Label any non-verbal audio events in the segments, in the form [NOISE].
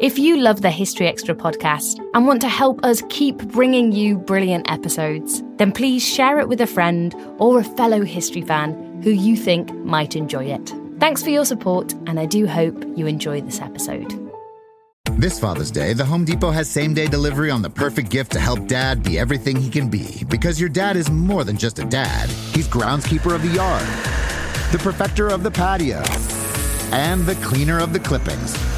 If you love the History Extra podcast and want to help us keep bringing you brilliant episodes, then please share it with a friend or a fellow history fan who you think might enjoy it. Thanks for your support, and I do hope you enjoy this episode. This Father's Day, the Home Depot has same day delivery on the perfect gift to help dad be everything he can be. Because your dad is more than just a dad, he's groundskeeper of the yard, the perfecter of the patio, and the cleaner of the clippings.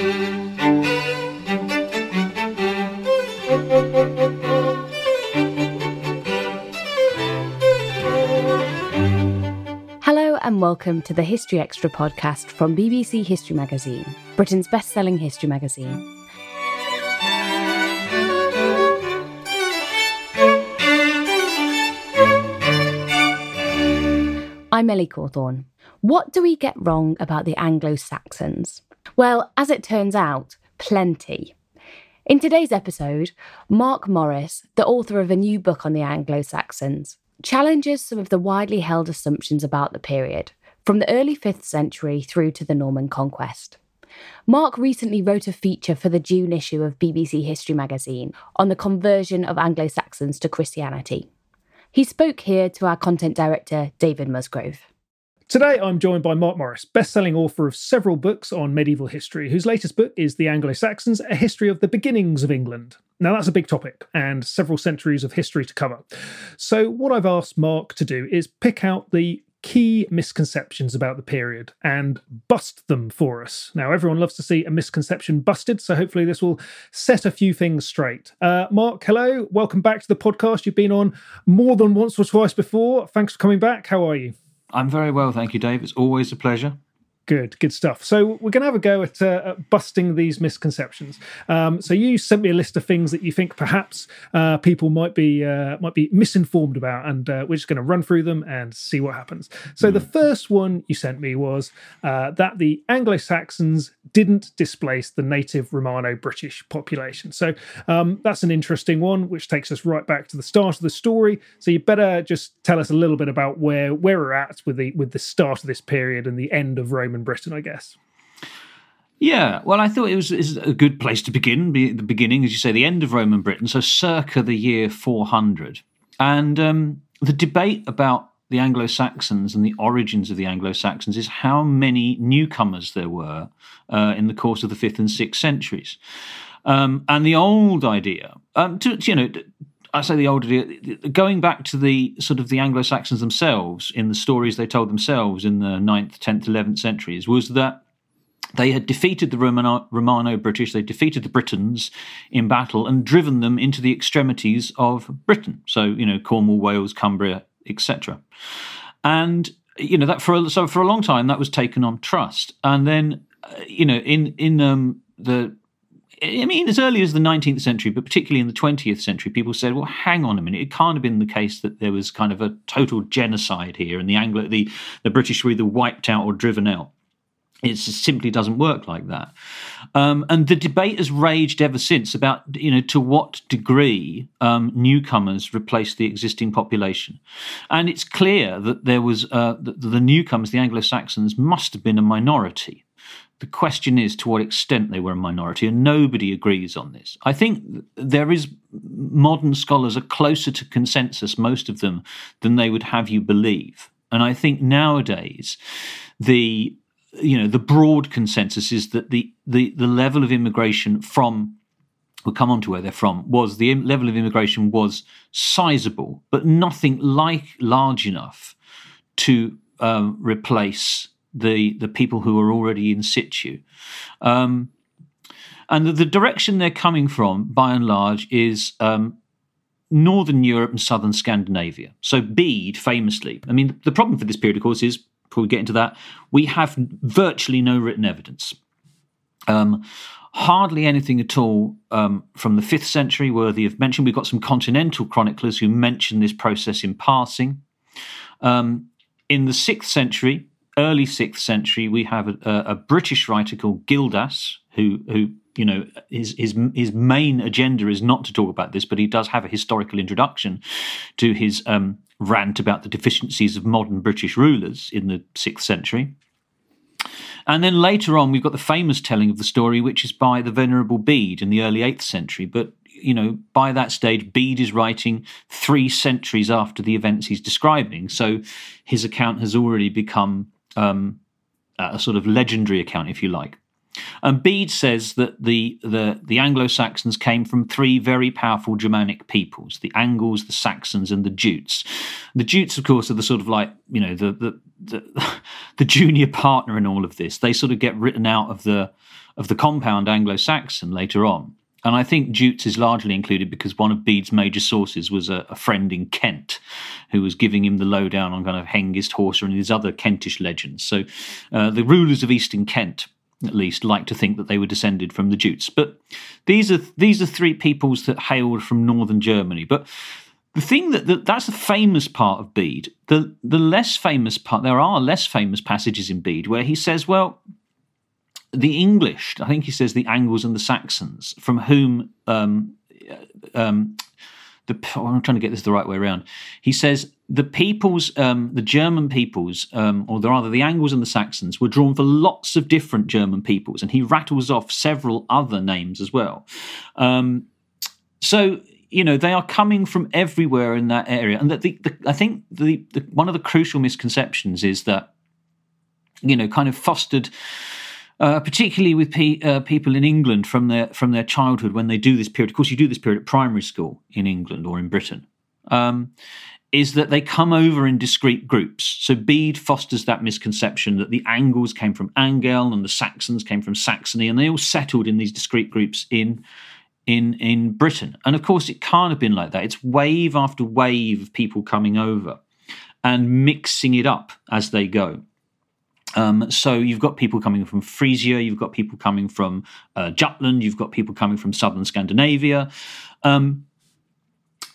Welcome to the History Extra podcast from BBC History Magazine, Britain's best selling history magazine. I'm Ellie Cawthorne. What do we get wrong about the Anglo Saxons? Well, as it turns out, plenty. In today's episode, Marc Morris, the author of a new book on the Anglo Saxons, challenges some of the widely held assumptions about the period, from the early 5th century through to the Norman conquest. Marc recently wrote a feature for the June issue of BBC History magazine on the conversion of Anglo Saxons to Christianity. He spoke here to our content director, David Musgrove. Today, I'm joined by Marc Morris, best-selling author of several books on medieval history, whose latest book is The Anglo-Saxons: A History of the Beginnings of England. Now, that's a big topic and several centuries of history to cover. So, what I've asked Marc to do is pick out the key misconceptions about the period and bust them for us. Now, everyone loves to see a misconception busted, so hopefully this will set a few things straight. Uh, Marc, hello, welcome back to the podcast. You've been on more than once or twice before. Thanks for coming back. How are you? I'm very well, thank you, Dave. It's always a pleasure. Good, good stuff. So we're going to have a go at, uh, at busting these misconceptions. Um, so you sent me a list of things that you think perhaps uh, people might be uh, might be misinformed about, and uh, we're just going to run through them and see what happens. So mm. the first one you sent me was uh, that the Anglo Saxons didn't displace the native Romano-British population. So um, that's an interesting one, which takes us right back to the start of the story. So you better just tell us a little bit about where where we're at with the with the start of this period and the end of Roman Britain, I guess. Yeah, well, I thought it was, it was a good place to begin. Be, the beginning, as you say, the end of Roman Britain, so circa the year 400. And um, the debate about the Anglo Saxons and the origins of the Anglo Saxons is how many newcomers there were uh, in the course of the fifth and sixth centuries. Um, and the old idea, um, to, you know, I say the old idea, going back to the sort of the Anglo Saxons themselves in the stories they told themselves in the 9th, 10th, 11th centuries, was that they had defeated the Romano British, they defeated the Britons in battle and driven them into the extremities of Britain. So, you know, Cornwall, Wales, Cumbria, etc. And, you know, that for a, so for a long time that was taken on trust. And then, uh, you know, in, in um, the I mean, as early as the 19th century, but particularly in the 20th century, people said, well, hang on a minute. It can't have been the case that there was kind of a total genocide here and the Anglo, the, the British were either wiped out or driven out. It simply doesn't work like that. Um, and the debate has raged ever since about, you know, to what degree um, newcomers replaced the existing population. And it's clear that there was, uh, that the newcomers, the Anglo Saxons, must have been a minority. The question is to what extent they were a minority, and nobody agrees on this. I think there is modern scholars are closer to consensus, most of them, than they would have you believe. And I think nowadays, the you know the broad consensus is that the the, the level of immigration from we'll come on to where they're from was the level of immigration was sizable, but nothing like large enough to um, replace the the people who are already in situ. Um, and the, the, direction they're coming from, by and large, is um, Northern Europe and Southern Scandinavia. So Bede, famously, I mean, the problem for this period, of course, is before we get into that, we have virtually no written evidence. Um, hardly anything at all um, from the fifth century worthy of mention. We've got some continental chroniclers who mention this process in passing. Um, in the sixth century, early sixth century, we have a, a, British writer called Gildas, who who you know his his his main agenda is not to talk about this, but he does have a historical introduction to his um, rant about the deficiencies of modern British rulers in the sixth century. And then later on, we've got the famous telling of the story, which is by the Venerable Bede in the early 8th century. But, you know, by that stage, Bede is writing three centuries after the events he's describing. So his account has already become um, a sort of legendary account, if you like. And Bede says that the, the, the Anglo Saxons came from three very powerful Germanic peoples the Angles, the Saxons, and the Jutes. The Jutes, of course, are the sort of like, you know, the, the, the, [LAUGHS] the junior partner in all of this. They sort of get written out of the, of the compound Anglo Saxon later on. And I think Jutes is largely included because one of Bede's major sources was a, a, friend in Kent who was giving him the lowdown on kind of Hengist, Horsa, and these other Kentish legends. So uh, the rulers of Eastern Kent at least, like to think that they were descended from the Jutes. But these are these are three peoples that hailed from northern Germany. But the thing that, that that's the famous part of Bede. The the less famous part, there are less famous passages in Bede where he says, well, the English, I think he says the Angles and the Saxons, from whom um, um, the oh, I'm trying to get this the right way around. He says the peoples, um, the German peoples, um, or rather the Angles and the Saxons, were drawn for lots of different German peoples, and he rattles off several other names as well. Um, so you know they are coming from everywhere in that area, and that the, the I think the, the one of the crucial misconceptions is that you know kind of fostered uh, particularly with pe- uh, people in England from their from their childhood when they do this period. Of course, you do this period at primary school in England or in Britain. Um, is that they come over in discrete groups. So Bede fosters that misconception that the Angles came from Angeln and the Saxons came from Saxony, and they all settled in these discrete groups in in in Britain. And of course, it can't have been like that. It's wave after wave of people coming over and mixing it up as they go. Um, so you've got people coming from Frisia, you've got people coming from uh, Jutland, you've got people coming from southern Scandinavia. Um,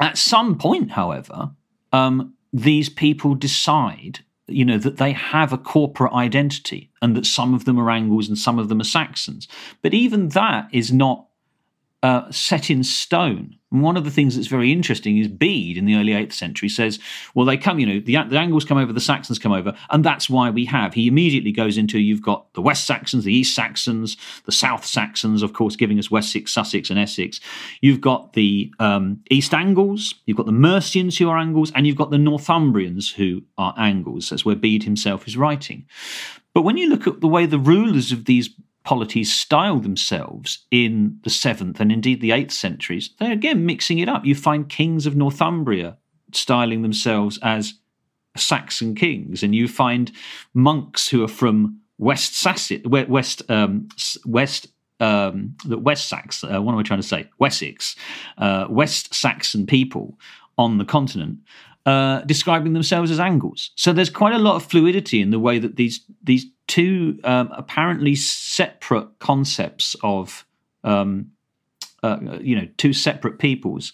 at some point, however, um, these people decide, you know, that they have a corporate identity and that some of them are Angles and some of them are Saxons. But even that is not uh, set in stone. And one of the things that's very interesting is Bede in the early 8th century says, well, they come, you know, the, the Angles come over, the Saxons come over, and that's why we have. He immediately goes into you've got the West Saxons, the East Saxons, the South Saxons, of course, giving us Wessex, Sussex, and Essex. You've got the um, East Angles, you've got the Mercians who are Angles, and you've got the Northumbrians who are Angles. That's where Bede himself is writing. But when you look at the way the rulers of these polities style themselves in the seventh and indeed the eighth centuries, they're again mixing it up. You find kings of Northumbria styling themselves as Saxon kings, and you find monks who are from West Sussex, West um, West um, West Sax. Uh, what am I trying to say? Wessex, uh, West Saxon people on the continent. Uh, describing themselves as angles. So there's quite a lot of fluidity in the way that these these two um, apparently separate concepts of um, uh, you know two separate peoples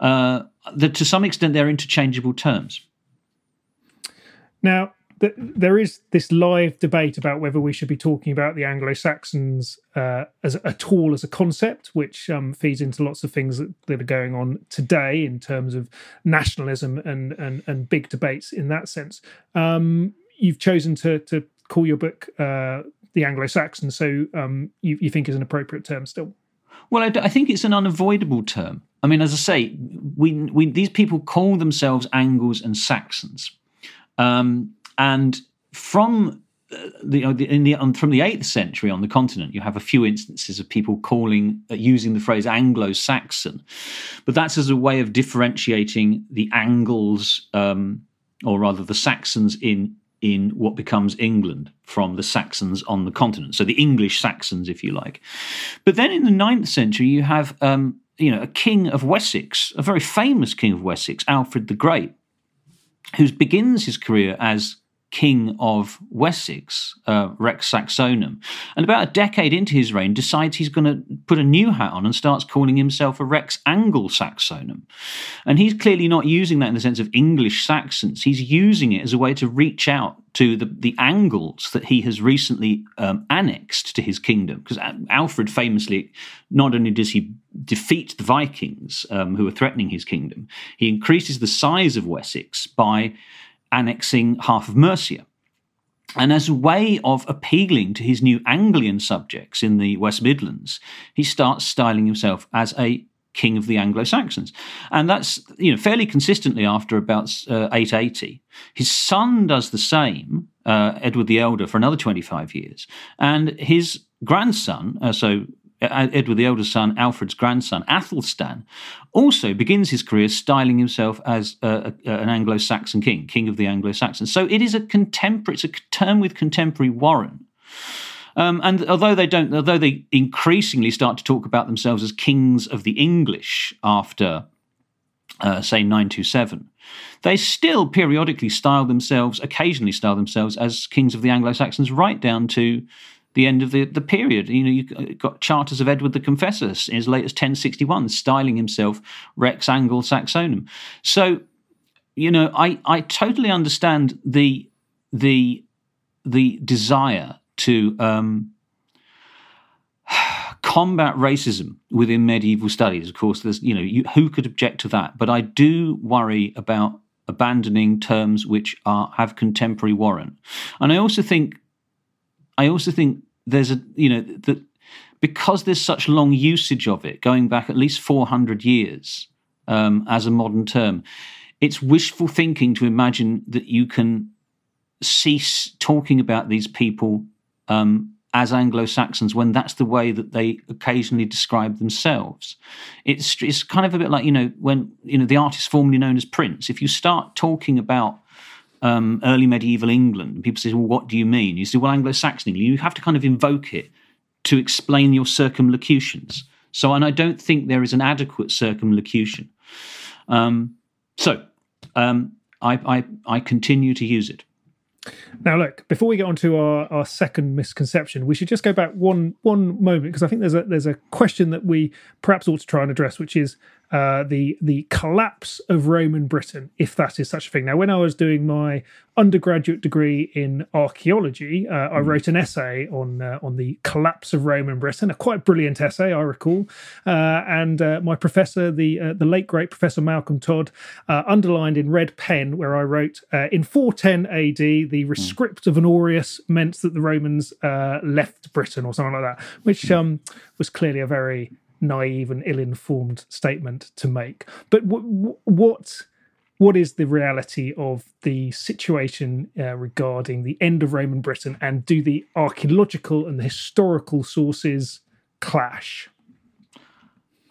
uh, that to some extent they're interchangeable terms now th- there is this live debate about whether we should be talking about the anglo-saxons uh, as at all as a concept which um, feeds into lots of things that, that, are going on today in terms of nationalism and and, and big debates in that sense um, you've chosen to to call your book uh, the Anglo-Saxon, so um, you, you, think is an appropriate term still? Well, I, I, think it's an unavoidable term. I mean, as I say, we, we these people call themselves Angles and Saxons, um, and from uh, the, in the from the eighth century on the continent, you have a few instances of people calling uh, using the phrase Anglo-Saxon, but that's as a way of differentiating the Angles, um, or rather the Saxons in in what becomes England from the Saxons on the continent. So the English Saxons, if you like. But then in the ninth century, you have um, you know a king of Wessex, a very famous king of Wessex, Alfred the Great, who begins his career as king of Wessex, uh, Rex Saxonum. And about a decade into his reign, decides he's going to put a new hat on and starts calling himself a Rex Anglo Saxonum. And he's clearly not using that in the sense of English Saxons. He's using it as a way to reach out to the, the Angles that he has recently um, annexed to his kingdom. Because Alfred famously, not only does he defeat the Vikings um, who are threatening his kingdom, he increases the size of Wessex by annexing half of Mercia. And as a way of appealing to his new Anglian subjects in the West Midlands, he starts styling himself as a king of the Anglo-Saxons, and that's you know fairly consistently after about uh, 880. His son does the same, uh, Edward the Elder, for another 25 years, and his grandson, uh, so Edward the Elder's son, Alfred's grandson, Athelstan, also begins his career styling himself as a, a, an Anglo-Saxon king, king of the Anglo-Saxons. So it is a contemporary, it's a term with contemporary warren. Um, and although they don't, although they increasingly start to talk about themselves as kings of the English after, uh, say, 927, they still periodically style themselves, occasionally style themselves as kings of the Anglo Saxons, right down to the end of the, the period. You know, you got charters of Edward the Confessor as late as 1061, styling himself Rex Anglo Saxonum. So, you know, I, I totally understand the the the desire to um, [SIGHS] combat racism within medieval studies. Of course, there's you know you, who could object to that, but I do worry about abandoning terms which are have contemporary warrant, and I also think I also think there's a you know that because there's such long usage of it, going back at least 400 years um, as a modern term, it's wishful thinking to imagine that you can cease talking about these people um, as Anglo Saxons when that's the way that they occasionally describe themselves. It's it's kind of a bit like you know when you know the artist formerly known as Prince. If you start talking about um, early medieval England. People say, well, what do you mean? You say, well, Anglo Saxon England. You have to kind of invoke it to explain your circumlocutions. So, and I don't think there is an adequate circumlocution. Um, so, um, I, I, I continue to use it. Now, look, before we get on to our, our second misconception, we should just go back one one moment because I think there's a there's a question that we perhaps ought to try and address, which is uh, the the collapse of Roman Britain, if that is such a thing. Now, when I was doing my undergraduate degree in archaeology, uh, I hmm. wrote an essay on uh, on the collapse of Roman Britain, a quite brilliant essay, I recall. Uh, and uh, my professor, the uh, the late great Professor Malcolm Todd, underlined in red pen where I wrote in 410 AD, the hmm. rescript of Honorius meant that the Romans left Britain or something like that, which hmm. um, was clearly a very naive and ill-informed statement to make. But w- what what is the reality of the situation uh, regarding the end of Roman Britain, and do the archaeological and the historical sources clash?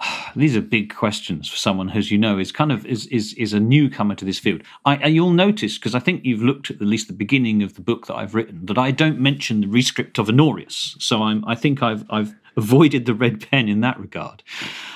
[SIGHS] These are big questions for someone who, as you know, is kind of is is is a newcomer to this field. I, you'll notice because I think you've looked at at least the beginning of the book that I've written that I don't mention the rescript of Honorius. So I'm I think I've I've avoided the red pen in that regard.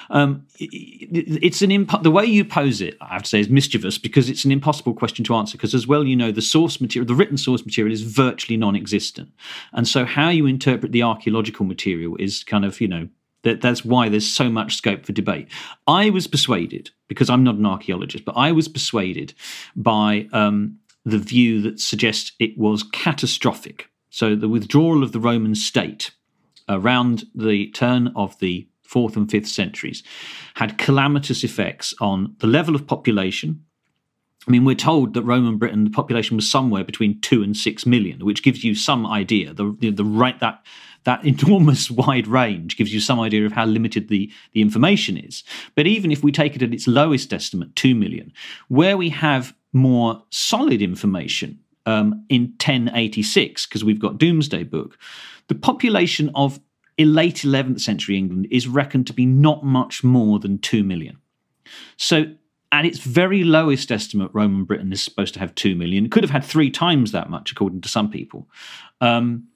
Um, it's an imp- the way you pose it, I have to say, is mischievous because it's an impossible question to answer. Because as well, you know, the source material, the written source material, is virtually non-existent, and so how you interpret the archaeological material is kind of, you know, that that's why there's so much scope for debate. I was persuaded because I'm not an archaeologist, but I was persuaded by um, the view that suggests it was catastrophic. So the withdrawal of the Roman state around the turn of the fourth and fifth centuries had calamitous effects on the level of population. I mean, we're told that Roman Britain, the population was somewhere between two and six million, which gives you some idea. The, the, the right that that enormous [LAUGHS] wide range gives you some idea of how limited the, the information is. But even if we take it at its lowest estimate, two million, where we have more solid information um, in 1086, because we've got Domesday Book, the population of late 11th century England is reckoned to be not much more than 2 million. So, at its very lowest estimate, Roman Britain is supposed to have 2 million. It could have had three times that much, according to some people. Um,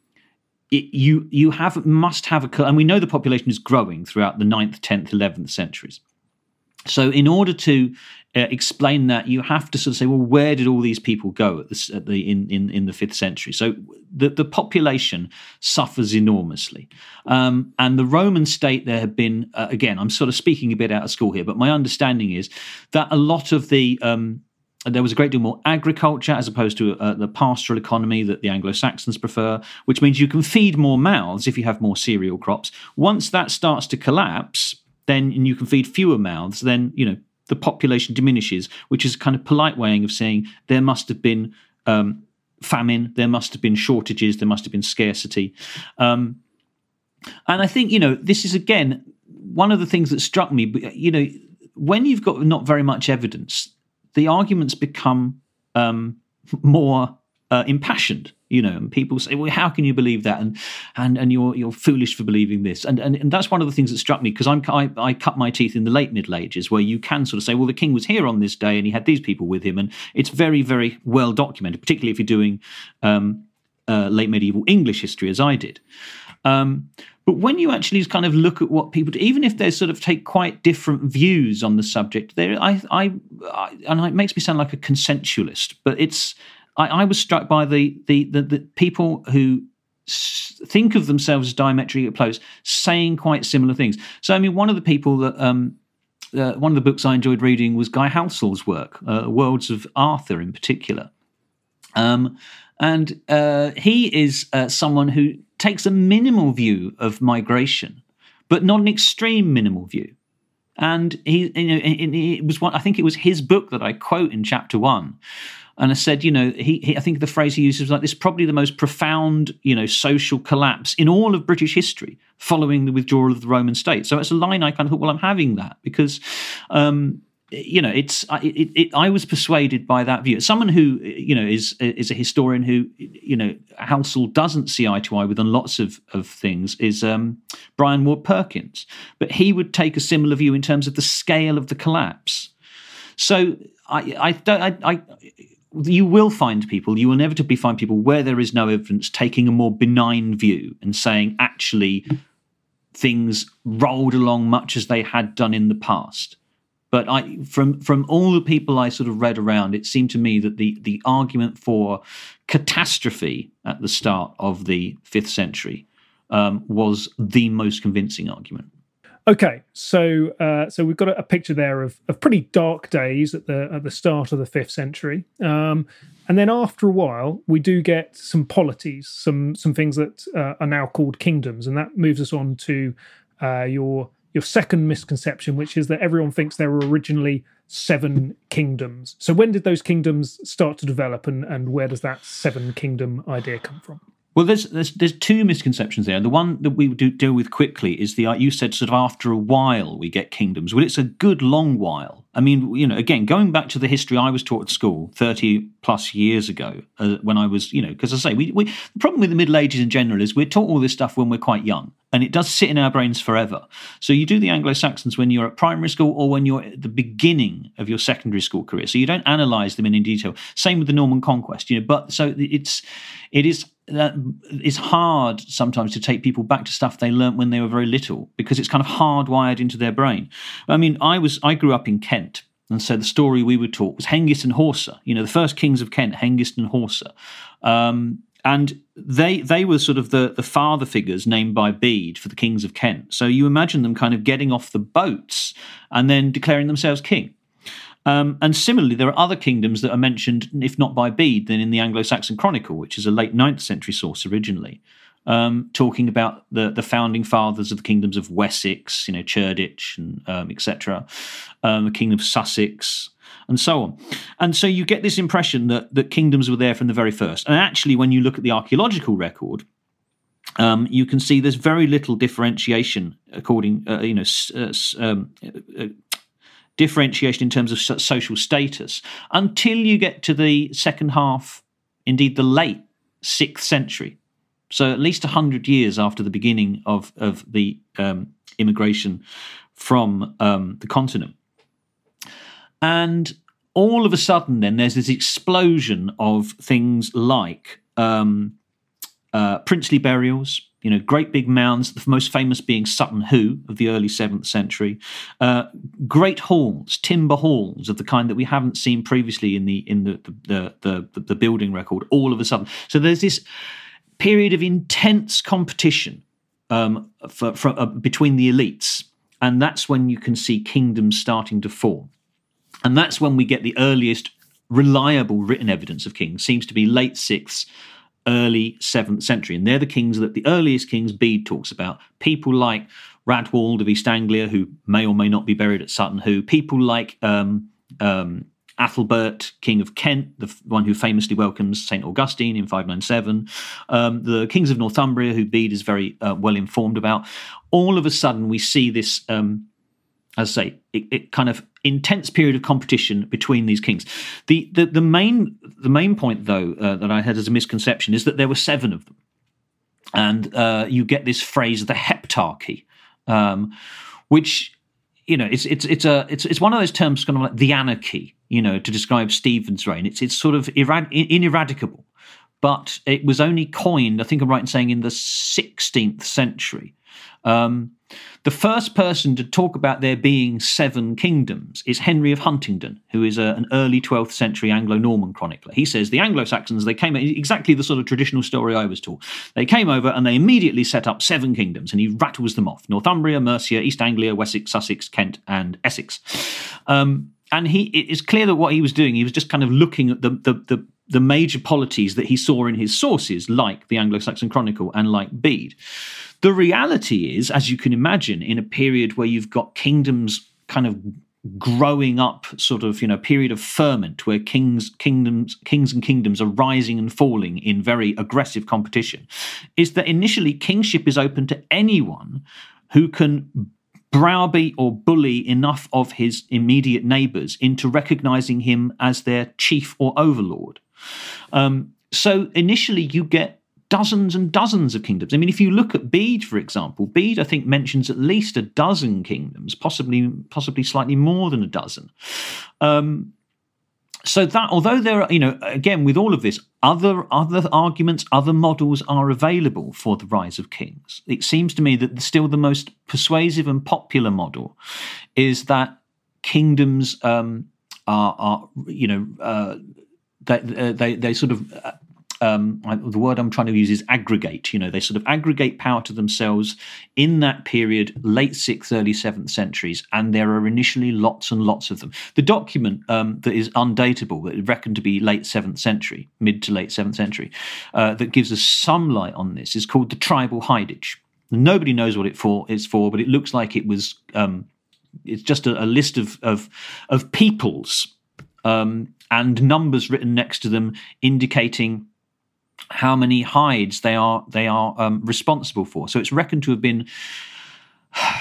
it, you you have must have a and we know the population is growing throughout the 9th, 10th, 11th centuries. So, in order to uh, explain that, you have to sort of say, well, where did all these people go at, this, at the in, in in the fifth century? So, the the population suffers enormously, um, and the Roman state there had been uh, again. I'm sort of speaking a bit out of school here, but my understanding is that a lot of the um, there was a great deal more agriculture as opposed to uh, the pastoral economy that the Anglo Saxons prefer, which means you can feed more mouths if you have more cereal crops. Once that starts to collapse, then and you can feed fewer mouths, then you know the population diminishes, which is a kind of polite way of saying there must have been um, famine, there must have been shortages, there must have been scarcity. Um, and I think, you know, this is again one of the things that struck me, you know, when you've got not very much evidence, the arguments become um, more uh, impassioned you know and people say well how can you believe that? And and and you're you're foolish for believing this. And and, and that's one of the things that struck me because I'm I, I cut my teeth in the late middle ages where you can sort of say well the king was here on this day and he had these people with him. And it's very very well documented particularly if you're doing um, uh, late medieval English history as I did um, but when you actually kind of look at what people do, even if they sort of take quite different views on the subject, there, I, I, I, and it makes me sound like a consensualist, but it's I, I was struck by the, the, the, the people who think of themselves as diametrically opposed saying quite similar things. So, I mean, one of the people that um, uh, one of the books I enjoyed reading was Guy Halsall's work, uh, Worlds of Arthur in particular. Um, and uh, he is uh, someone who takes a minimal view of migration, but not an extreme minimal view. And he, you know, it was one. I think it was his book that I quote in chapter one, and I said, you know, he, he, I think the phrase he uses was like this: probably the most profound, you know, social collapse in all of British history following the withdrawal of the Roman state. So it's a line I kind of thought, well, I'm having that because. Um, you know, it's it, it, I was persuaded by that view. Someone who you know is is a historian who you know Halsall doesn't see eye to eye with lots of of things is um, Bryan Ward Perkins, but he would take a similar view in terms of the scale of the collapse. So I I don't I, I you will find people, you will inevitably find people where there is no evidence taking a more benign view and saying, actually, things rolled along much as they had done in the past. But I, from from all the people I sort of read around, it seemed to me that the the argument for catastrophe at the start of the fifth century um, was the most convincing argument. Okay, so uh, so we've got a, a, picture there of, of pretty dark days at the at the start of the fifth century, um, and then after a while we do get some polities, some some things that uh, are now called kingdoms, and that moves us on to uh, your your second misconception, which is that everyone thinks there were originally seven kingdoms. So when did those kingdoms start to develop, and and where does that seven kingdom idea come from? Well, there's, there's there's two misconceptions there. The one that we do deal with quickly is the you said sort of after a while we get kingdoms. Well, it's a good long while. I mean, you know, again, going back to the history I was taught at school 30 plus years ago, uh, when I was, you know, because I say, we, we, the problem with the Middle Ages in general is we're taught all this stuff when we're quite young, and it does sit in our brains forever. So you do the Anglo Saxons when you're at primary school or when you're at the beginning of your secondary school career. So you don't analyze them in, in detail. Same with the Norman conquest, you know, but so it's, it is that it's hard sometimes to take people back to stuff they learnt when they were very little because it's kind of hardwired into their brain. I mean, I was I grew up in Kent, and so the story we were taught was Hengist and Horsa. You know, the first kings of Kent, Hengist and Horsa. Um, and they they were sort of the the father figures named by Bede for the kings of Kent. So you imagine them kind of getting off the boats and then declaring themselves king. Um, and similarly, there are other kingdoms that are mentioned, if not by Bede, then in the Anglo Saxon Chronicle, which is a late 9th century source originally, um, talking about the, the founding fathers of the kingdoms of Wessex, you know, Cerdic, and um, etc., um, the kingdom of Sussex, and so on. And so you get this impression that, that kingdoms were there from the very first. And actually, when you look at the archaeological record, um, you can see there's very little differentiation according, uh, you know, uh, um, uh, differentiation in terms of social status until you get to the second half, indeed the late sixth century. So at least hundred years after the beginning of of the um, immigration from um, the continent, and all of a sudden, then there's this explosion of things like um, uh, princely burials, you know, great big mounds, the most famous being Sutton Hoo of the early 7th century. Uh, great halls, timber halls of the kind that we haven't seen previously in the in the the, the, the, the building record all of a sudden. So there's this period of intense competition um, for, for, uh, between the elites. And that's when you can see kingdoms starting to form. And that's when we get the earliest reliable written evidence of kings, seems to be late 6th, early 7th century. And they're the kings that the earliest kings Bede talks about. People like Raedwald of East Anglia, who may or may not be buried at Sutton Hoo, people like um, um, Athelbert, King of Kent, the one who famously welcomes St. Augustine in 597, um, the kings of Northumbria, who Bede is very uh, well informed about. All of a sudden, we see this, um, as I say, it, it, kind of intense period of competition between these kings. The the, the main the main point, though, uh, that I had as a misconception is that there were seven of them, and uh, you get this phrase, the heptarchy, um, which you know, it's it's it's a it's it's one of those terms, kind of like the anarchy, you know, to describe Stephen's reign. It's it's sort of irad- ineradicable, but it was only coined, I think I'm right in saying, in the 16th century. Um, the first person to talk about there being seven kingdoms is Henry of Huntingdon, who is a, an early 12th century Anglo Norman chronicler. He says the Anglo Saxons, they came, exactly the sort of traditional story I was told. They came over and they immediately set up seven kingdoms, and he rattles them off Northumbria, Mercia, East Anglia, Wessex, Sussex, Kent, and Essex. Um, and he it is clear that what he was doing, he was just kind of looking at the, the, the the major polities that he saw in his sources, like the Anglo Saxon Chronicle and like Bede. The reality is, as you can imagine, in a period where you've got kingdoms kind of growing up sort of you know period of ferment where kings kingdoms kings and kingdoms are rising and falling in very aggressive competition is that initially kingship is open to anyone who can browbeat or bully enough of his immediate neighbors into recognizing him as their chief or overlord um, so initially you get dozens and dozens of kingdoms. I mean, if you look at Bede, for example, Bede I think mentions at least a dozen kingdoms, possibly possibly slightly more than a dozen. Um, so that although there are, you know, again with all of this, other other arguments, other models are available for the rise of kings. It seems to me that still the most persuasive and popular model is that kingdoms um, are, are, you know, uh, they, uh, they they sort of uh, um, the word I'm trying to use is aggregate. You know, they sort of aggregate power to themselves in that period, late sixth, early seventh centuries, and there are initially lots and lots of them. The document um, that is undatable, that is reckoned to be late seventh century, mid to late seventh century, uh, that gives us some light on this is called the Tribal Hidage. Nobody knows what it for it's for, but it looks like it was. Um, it's just a, a, list of of, of peoples um, and numbers written next to them indicating how many hides they are they are um, responsible for. So it's reckoned to have been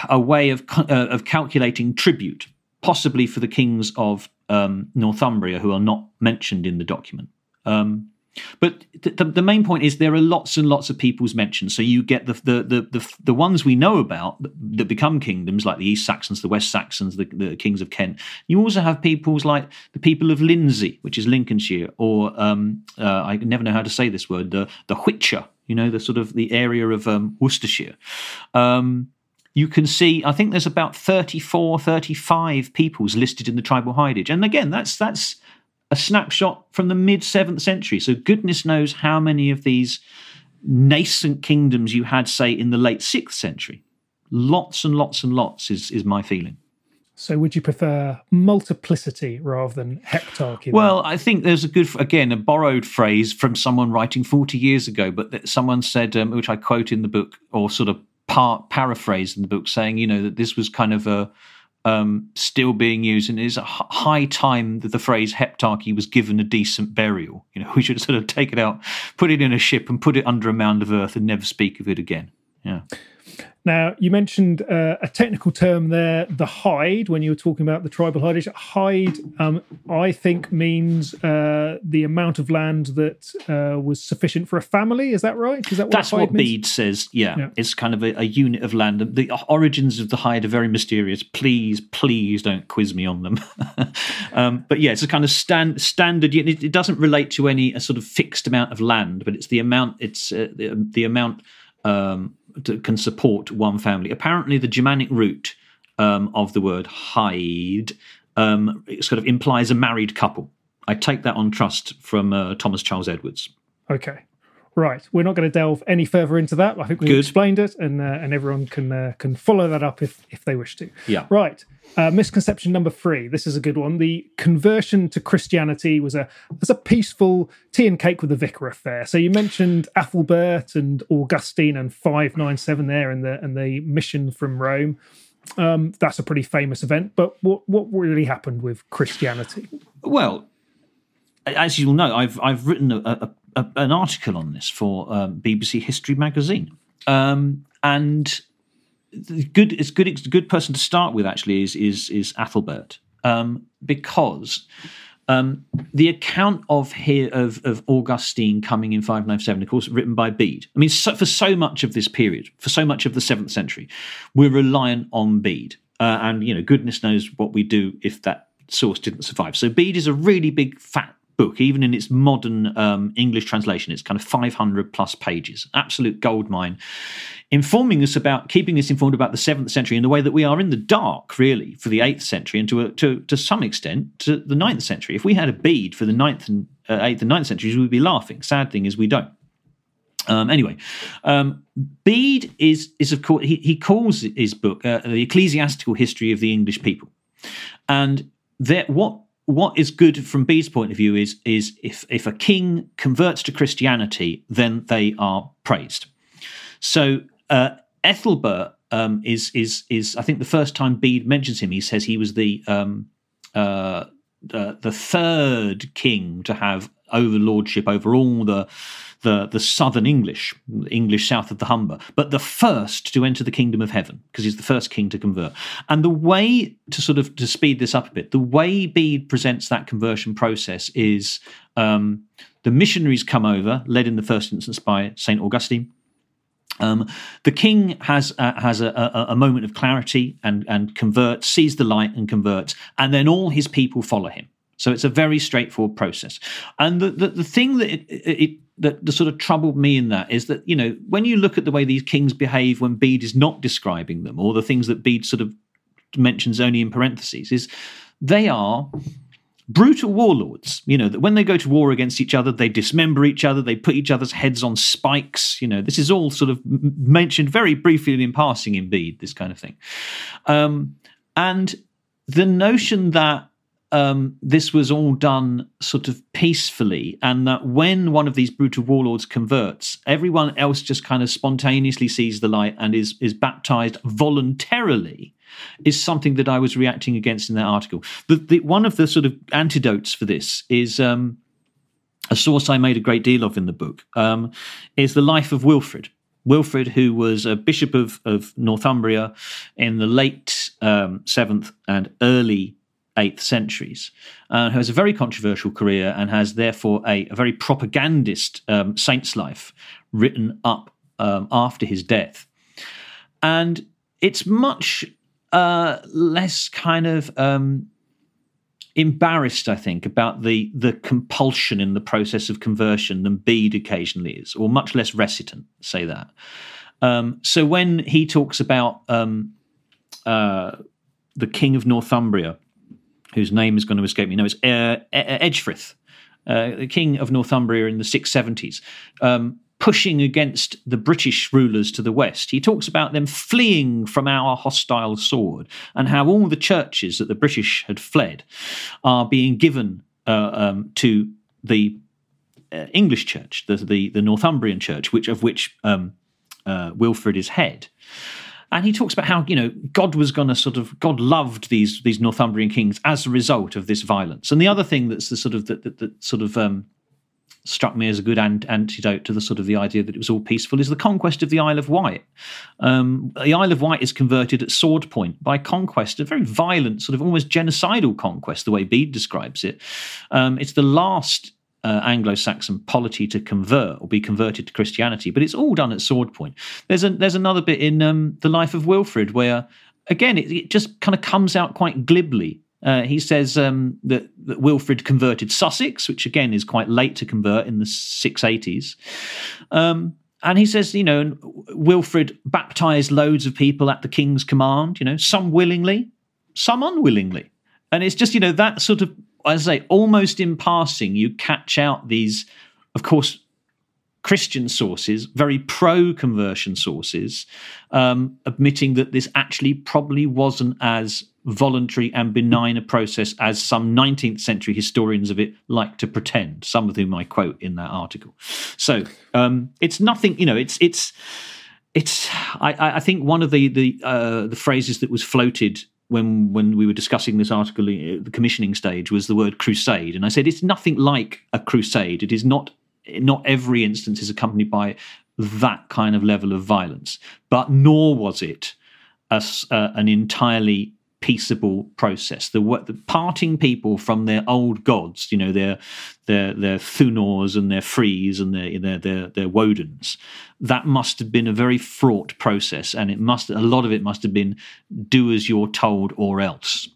a way of uh, of calculating tribute, possibly for the kings of um, Northumbria who are not mentioned in the document. Um, but the, the, main point is there are lots and lots of peoples mentioned. So you get the the the the, the ones we know about that, become kingdoms, like the East Saxons, the West Saxons, the, the, kings of Kent. You also have peoples like the people of Lindsey, which is Lincolnshire, or um, uh, I never know how to say this word, the the Hwicce. You know, the sort of the area of um, Worcestershire. Um, you can see i think there's about 34 35 peoples listed in the tribal hidage and again that's that's a snapshot from the mid 7th century. So goodness knows how many of these nascent kingdoms you had, say, in the late 6th century. Lots and lots and lots is, is my feeling. So, would you prefer multiplicity rather than heptarchy? Well, I think there's a good, again, a borrowed phrase from someone writing 40 years ago, but that someone said, um, which I quote in the book, or sort of part paraphrased in the book, saying, you know, that this was kind of a um, still being used, and it is a high time that the phrase heptarchy was given a decent burial. You know, [LAUGHS] we should sort of take it out, put it in a ship, and put it under a mound of earth, and never speak of it again. Yeah. Now, you mentioned uh, a technical term there, the hide, when you were talking about the tribal hide. Hide, um, I think, means uh, the amount of land that uh, was sufficient for a family. Is that right? Is that what That's what means? Bede says. Yeah. yeah. It's kind of a, a, unit of land. The origins of the hide are very mysterious. Please, please don't quiz me on them. [LAUGHS] um, but yeah, it's a kind of stand, standard. It, it, doesn't relate to any a sort of fixed amount of land, but it's the amount. It's uh, the, the amount um, to, can support one family. Apparently, the Germanic root um, of the word hide um, sort of implies a married couple. I take that on trust from uh, Thomas Charles Edwards. Okay. Right, we're not going to delve any further into that. I think we've explained it, and uh, and everyone can uh, can follow that up if if they wish to. Yeah. Right. Uh, misconception number three. This is a good one. The conversion to Christianity was a was a peaceful tea and cake with the vicar affair. So you mentioned Athelbert and Augustine and five nine seven there, and the and the mission from Rome. Um, that's a pretty famous event. But what what really happened with Christianity? Well, as you'll know, I've I've written a, a, a, an article on this for um, BBC History magazine, um, and good. It's good. It's a good person to start with. Actually, is is is Ethelbert um, because. Um, the account of here of, of Augustine coming in 597, of course, written by Bede. I mean, so, for so much of this period, for so much of the seventh century, we're reliant on Bede, uh, and you know, goodness knows what we do if that source didn't survive. So Bede is a really big fat book, even in its modern um, English translation. It's kind of 500 plus pages, absolute goldmine, informing us about, keeping us informed about the seventh century in the way that we are in the dark, really, for the eighth century and to, a, to, to some extent to the ninth century. If we had a Bede for the ninth and uh, eighth and ninth centuries, we'd be laughing. Sad thing is, we don't. Um, anyway, um, Bede is is of course he, he calls his book uh, the ecclesiastical history of the English people, and that what what is good from Bede's point of view is is if if a king converts to Christianity, then they are praised. So uh, Ethelbert um, is is is I think the first time Bede mentions him, he says he was the um, uh, uh, the third king to have overlordship over all the the, the southern English, English south of the Humber, but the first to enter the kingdom of heaven because he's the first king to convert. And the way to sort of to speed this up a bit, the way Bede presents that conversion process is um, the missionaries come over, led in the first instance by Saint Augustine. Um, the king has uh, has a, a, a, moment of clarity and and converts, sees the light and converts, and then all his people follow him. So it's a very straightforward process. And the the, the thing that it, it that the sort of troubled me in that is that you know when you look at the way these kings behave when Bede is not describing them, or the things that Bede sort of mentions only in parentheses, is they are brutal warlords. You know that when they go to war against each other, they dismember each other, they put each other's heads on spikes. You know this is all sort of mentioned very briefly in passing in Bede, this kind of thing, um, and the notion that um, this was all done sort of peacefully, and that when one of these brutal warlords converts, everyone else just kind of spontaneously sees the light and is is baptized voluntarily, is something that I was reacting against in that article. The, the one of the sort of antidotes for this is. Um, a source I made a great deal of in the book um, is the life of Wilfrid. Wilfrid, who was a bishop of, of Northumbria in the late um, seventh and early 8th centuries, uh, who has a very controversial career and has therefore a, a very propagandist um, saint's life written up um, after his death. And it's much uh, less kind of um, embarrassed, I think, about the the compulsion in the process of conversion than Bede occasionally is, or much less reticent, say that. Um, so when he talks about um, uh, the king of Northumbria whose name is going to escape me. No, it's uh, Ecgfrith, uh, the king of Northumbria in the 670s, um, pushing against the British rulers to the west. He talks about them fleeing from our hostile sword and how all the churches that the British had fled are being given uh, um, to the uh, English church, the, the, the Northumbrian church, which of which um, uh, Wilfrid is head and he talks about how you know God was going to sort of God loved these these Northumbrian kings as a result of this violence. And the other thing that's the sort of that, that, that sort of um, struck me as a good an- antidote to the sort of the idea that it was all peaceful is the conquest of the Isle of Wight. Um, the Isle of Wight is converted at sword point by conquest, a very violent, sort of almost genocidal conquest, the way Bede describes it. Um, it's the last uh, Anglo-Saxon polity to convert or be converted to Christianity, but it's all done at sword point. There's a there's another bit in um, the life of Wilfrid where again it, it just kind of comes out quite glibly. Uh, he says um, that, that Wilfrid converted Sussex, which again is quite late to convert in the 680s. Um, and he says, you know, Wilfrid baptized loads of people at the king's command, you know, some willingly, some unwillingly. And it's just, you know, that sort of, as I say, almost in passing, you catch out these, of course, Christian sources, very pro conversion sources, um, admitting that this actually probably wasn't as voluntary and benign a process as some 19th century historians of it like to pretend, some of whom I quote in that article. So um, it's nothing, you know, it's, it's, it's, I, I think one of the, the, uh, the phrases that was floated when when we were discussing this article at uh, the commissioning stage was the word crusade. And i said it's nothing like a crusade. It is not not every instance is accompanied by that kind of level of violence. But nor was it a, uh, an entirely peaceable process. The, the parting people from their old gods, you know, their their their Thunors and their Freys and their their their, their Wodens. That must have been a very fraught process, and it must a lot of it must have been do as you're told or else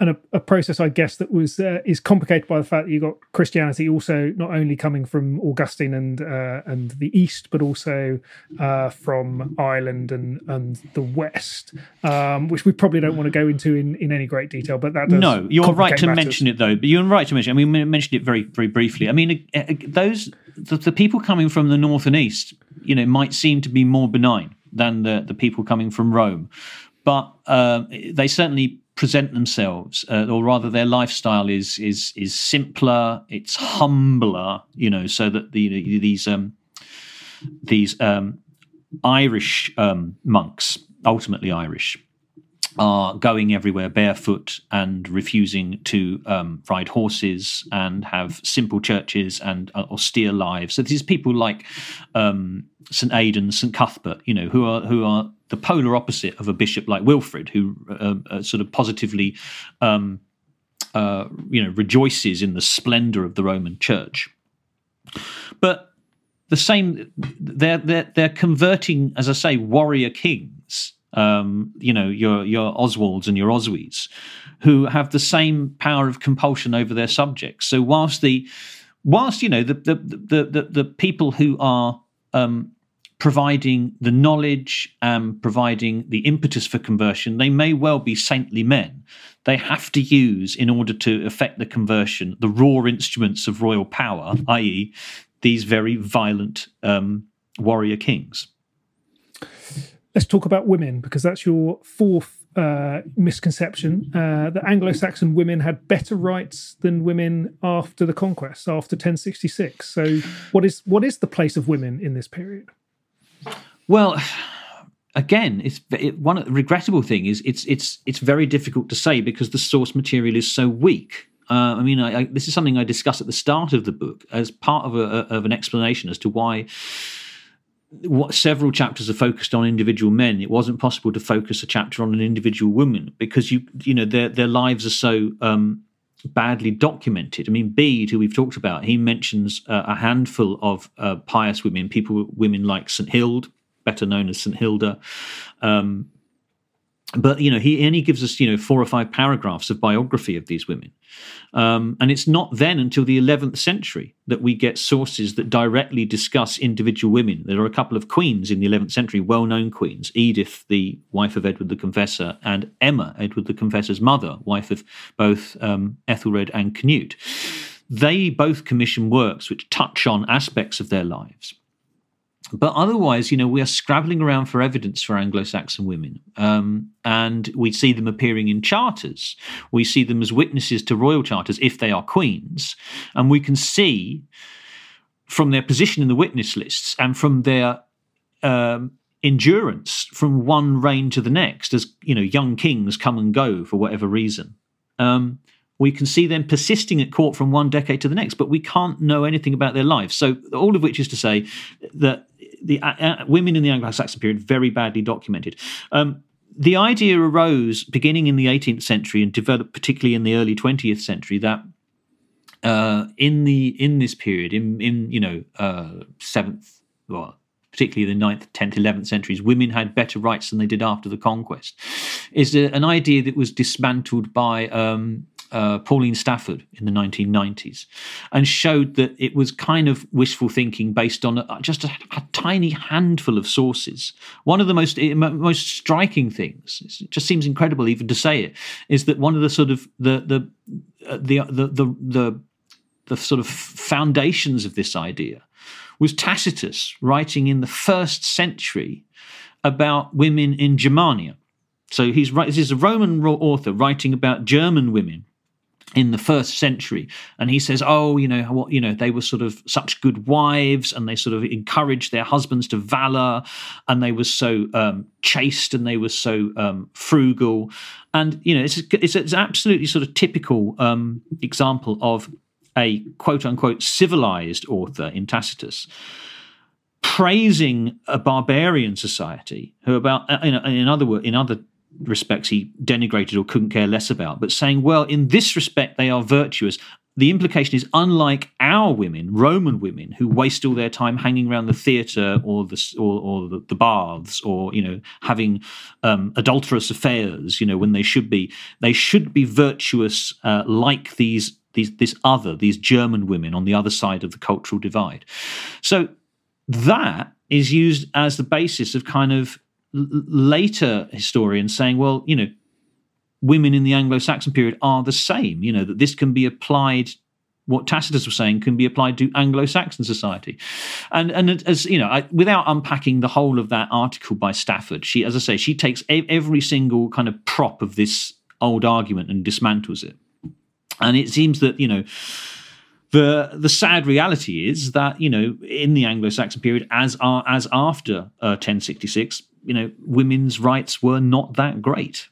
and a, a, process, I guess, that was uh, is complicated by the fact that you got Christianity also not only coming from Augustine and uh, and the East, but also uh, from Ireland and and the West, um, which we probably don't want to go into in, in any great detail. But that no, you're right to matters. mention it though. But you're right to mention. I mean, we mentioned it very very briefly. I mean, uh, uh, those the, the people coming from the North and East, you know, might seem to be more benign than the the people coming from Rome, but uh, they certainly present themselves, uh, or rather, their lifestyle is is is simpler. It's humbler, you know, so that the these um, these um, Irish um, monks, ultimately Irish, are going everywhere barefoot and refusing to um, ride horses and have simple churches and uh, austere lives. So these people like um, St Aidan, St Cuthbert, you know, who are who are the polar opposite of a bishop like Wilfrid, who uh, uh, sort of positively, um, uh, you know, rejoices in the splendor of the Roman Church. But the same, they're they're they're converting, as I say, warrior kings. Um, you know, your your Oswalds and your Oswies, who have the same power of compulsion over their subjects. So whilst the whilst you know the the the the, the people who are um, providing the knowledge and providing the impetus for conversion, they may well be saintly men. They have to use, in order to effect the conversion, the raw instruments of royal power, i.e., these very violent um, warrior kings. Let's talk about women because that's your fourth uh, misconception. Uh, that Anglo Saxon women had better rights than women after the conquest, after 1066. So, what is what is the place of women in this period? Well, again, it's it, one the regrettable thing is it's it's it's very difficult to say because the source material is so weak. Uh, I mean, I, I, this is something I discuss at the start of the book as part of a, of an explanation as to why what several chapters are focused on individual men. It wasn't possible to focus a chapter on an individual woman because you you know their their lives are so um, badly documented. I mean, Bede, who we've talked about, he mentions uh, a handful of uh, pious women, people, women like St. Hild, better known as St Hilda. Um, but you know, he and he gives us you know four or five paragraphs of biography of these women, um, and it's not then until the 11th century that we get sources that directly discuss individual women. There are a couple of queens in the 11th century, well-known queens: Edith, the wife of Edward the Confessor, and Emma, Edward the Confessor's mother, wife of both um, Ethelred and Canute. They both commission works which touch on aspects of their lives but otherwise, you know, we are scrabbling around for evidence for Anglo Saxon women. Um, and we see them appearing in charters. We see them as witnesses to royal charters if they are queens. And we can see from their position in the witness lists and from their um, endurance from one reign to the next, as, you know, young kings come and go for whatever reason. Um, we can see them persisting at court from one decade to the next, but we can't know anything about their lives. So, all of which is to say that the uh, uh, women in the Anglo-Saxon period very badly documented. Um, the idea arose beginning in the 18th century and developed particularly in the early 20th century that uh, in the in this period, in in you know uh, seventh, well, particularly the 9th, 10th, 11th centuries, women had better rights than they did after the conquest. Is a, an idea that was dismantled by um, uh, Pauline Stafford in the 1990s and showed that it was kind of wishful thinking based on a, just a, a, tiny handful of sources. One of the most most striking things, it just seems incredible even to say it, is that one of the sort of the the uh, the, the the the the sort of foundations of this idea was Tacitus writing in the first century about women in Germania. So he's this is a Roman author writing about German women in the first century. And he says oh you know what you know they were sort of such good wives and they sort of encouraged their husbands to valor and they were so um, chaste and they were so um, frugal. And you know it's, it's, it's absolutely sort of typical um, example of a quote unquote civilized author in tacitus praising a barbarian society who about uh, in, in other words in other respects he denigrated or couldn't care less about, but saying, well, in this respect, they are virtuous. The implication is, unlike our women, Roman women, who waste all their time hanging around the theatre or the or, or the, the, baths, or you know, having um, adulterous affairs, you know, when they should be, they should be virtuous, uh, like these these this other these German women on the other side of the cultural divide. So that is used as the basis of kind of later historians saying, well, you know, women in the Anglo-Saxon period are the same. You know that this can be applied. What Tacitus was saying can be applied to Anglo-Saxon society, and and as you know, I, without unpacking the whole of that article by Stafford, she, as I say, she takes every single kind of prop of this old argument and dismantles it. And it seems that you know the the sad reality is that you know in the Anglo-Saxon period, as are, as after uh, 1066, you know, women's rights were not that great.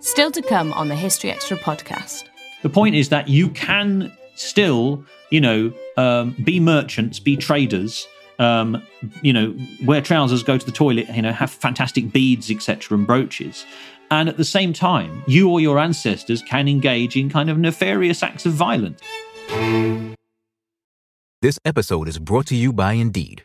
Still to come on the History Extra podcast. The point is that you can still, you know, um, be merchants, be traders, um, you know, wear trousers, go to the toilet, you know, have fantastic beads, etc., and brooches. And at the same time, you or your ancestors can engage in kind of nefarious acts of violence. This episode is brought to you by Indeed.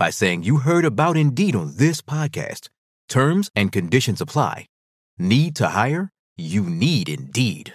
by saying you heard about Indeed on this podcast. Terms and conditions apply. Need to hire? You need Indeed.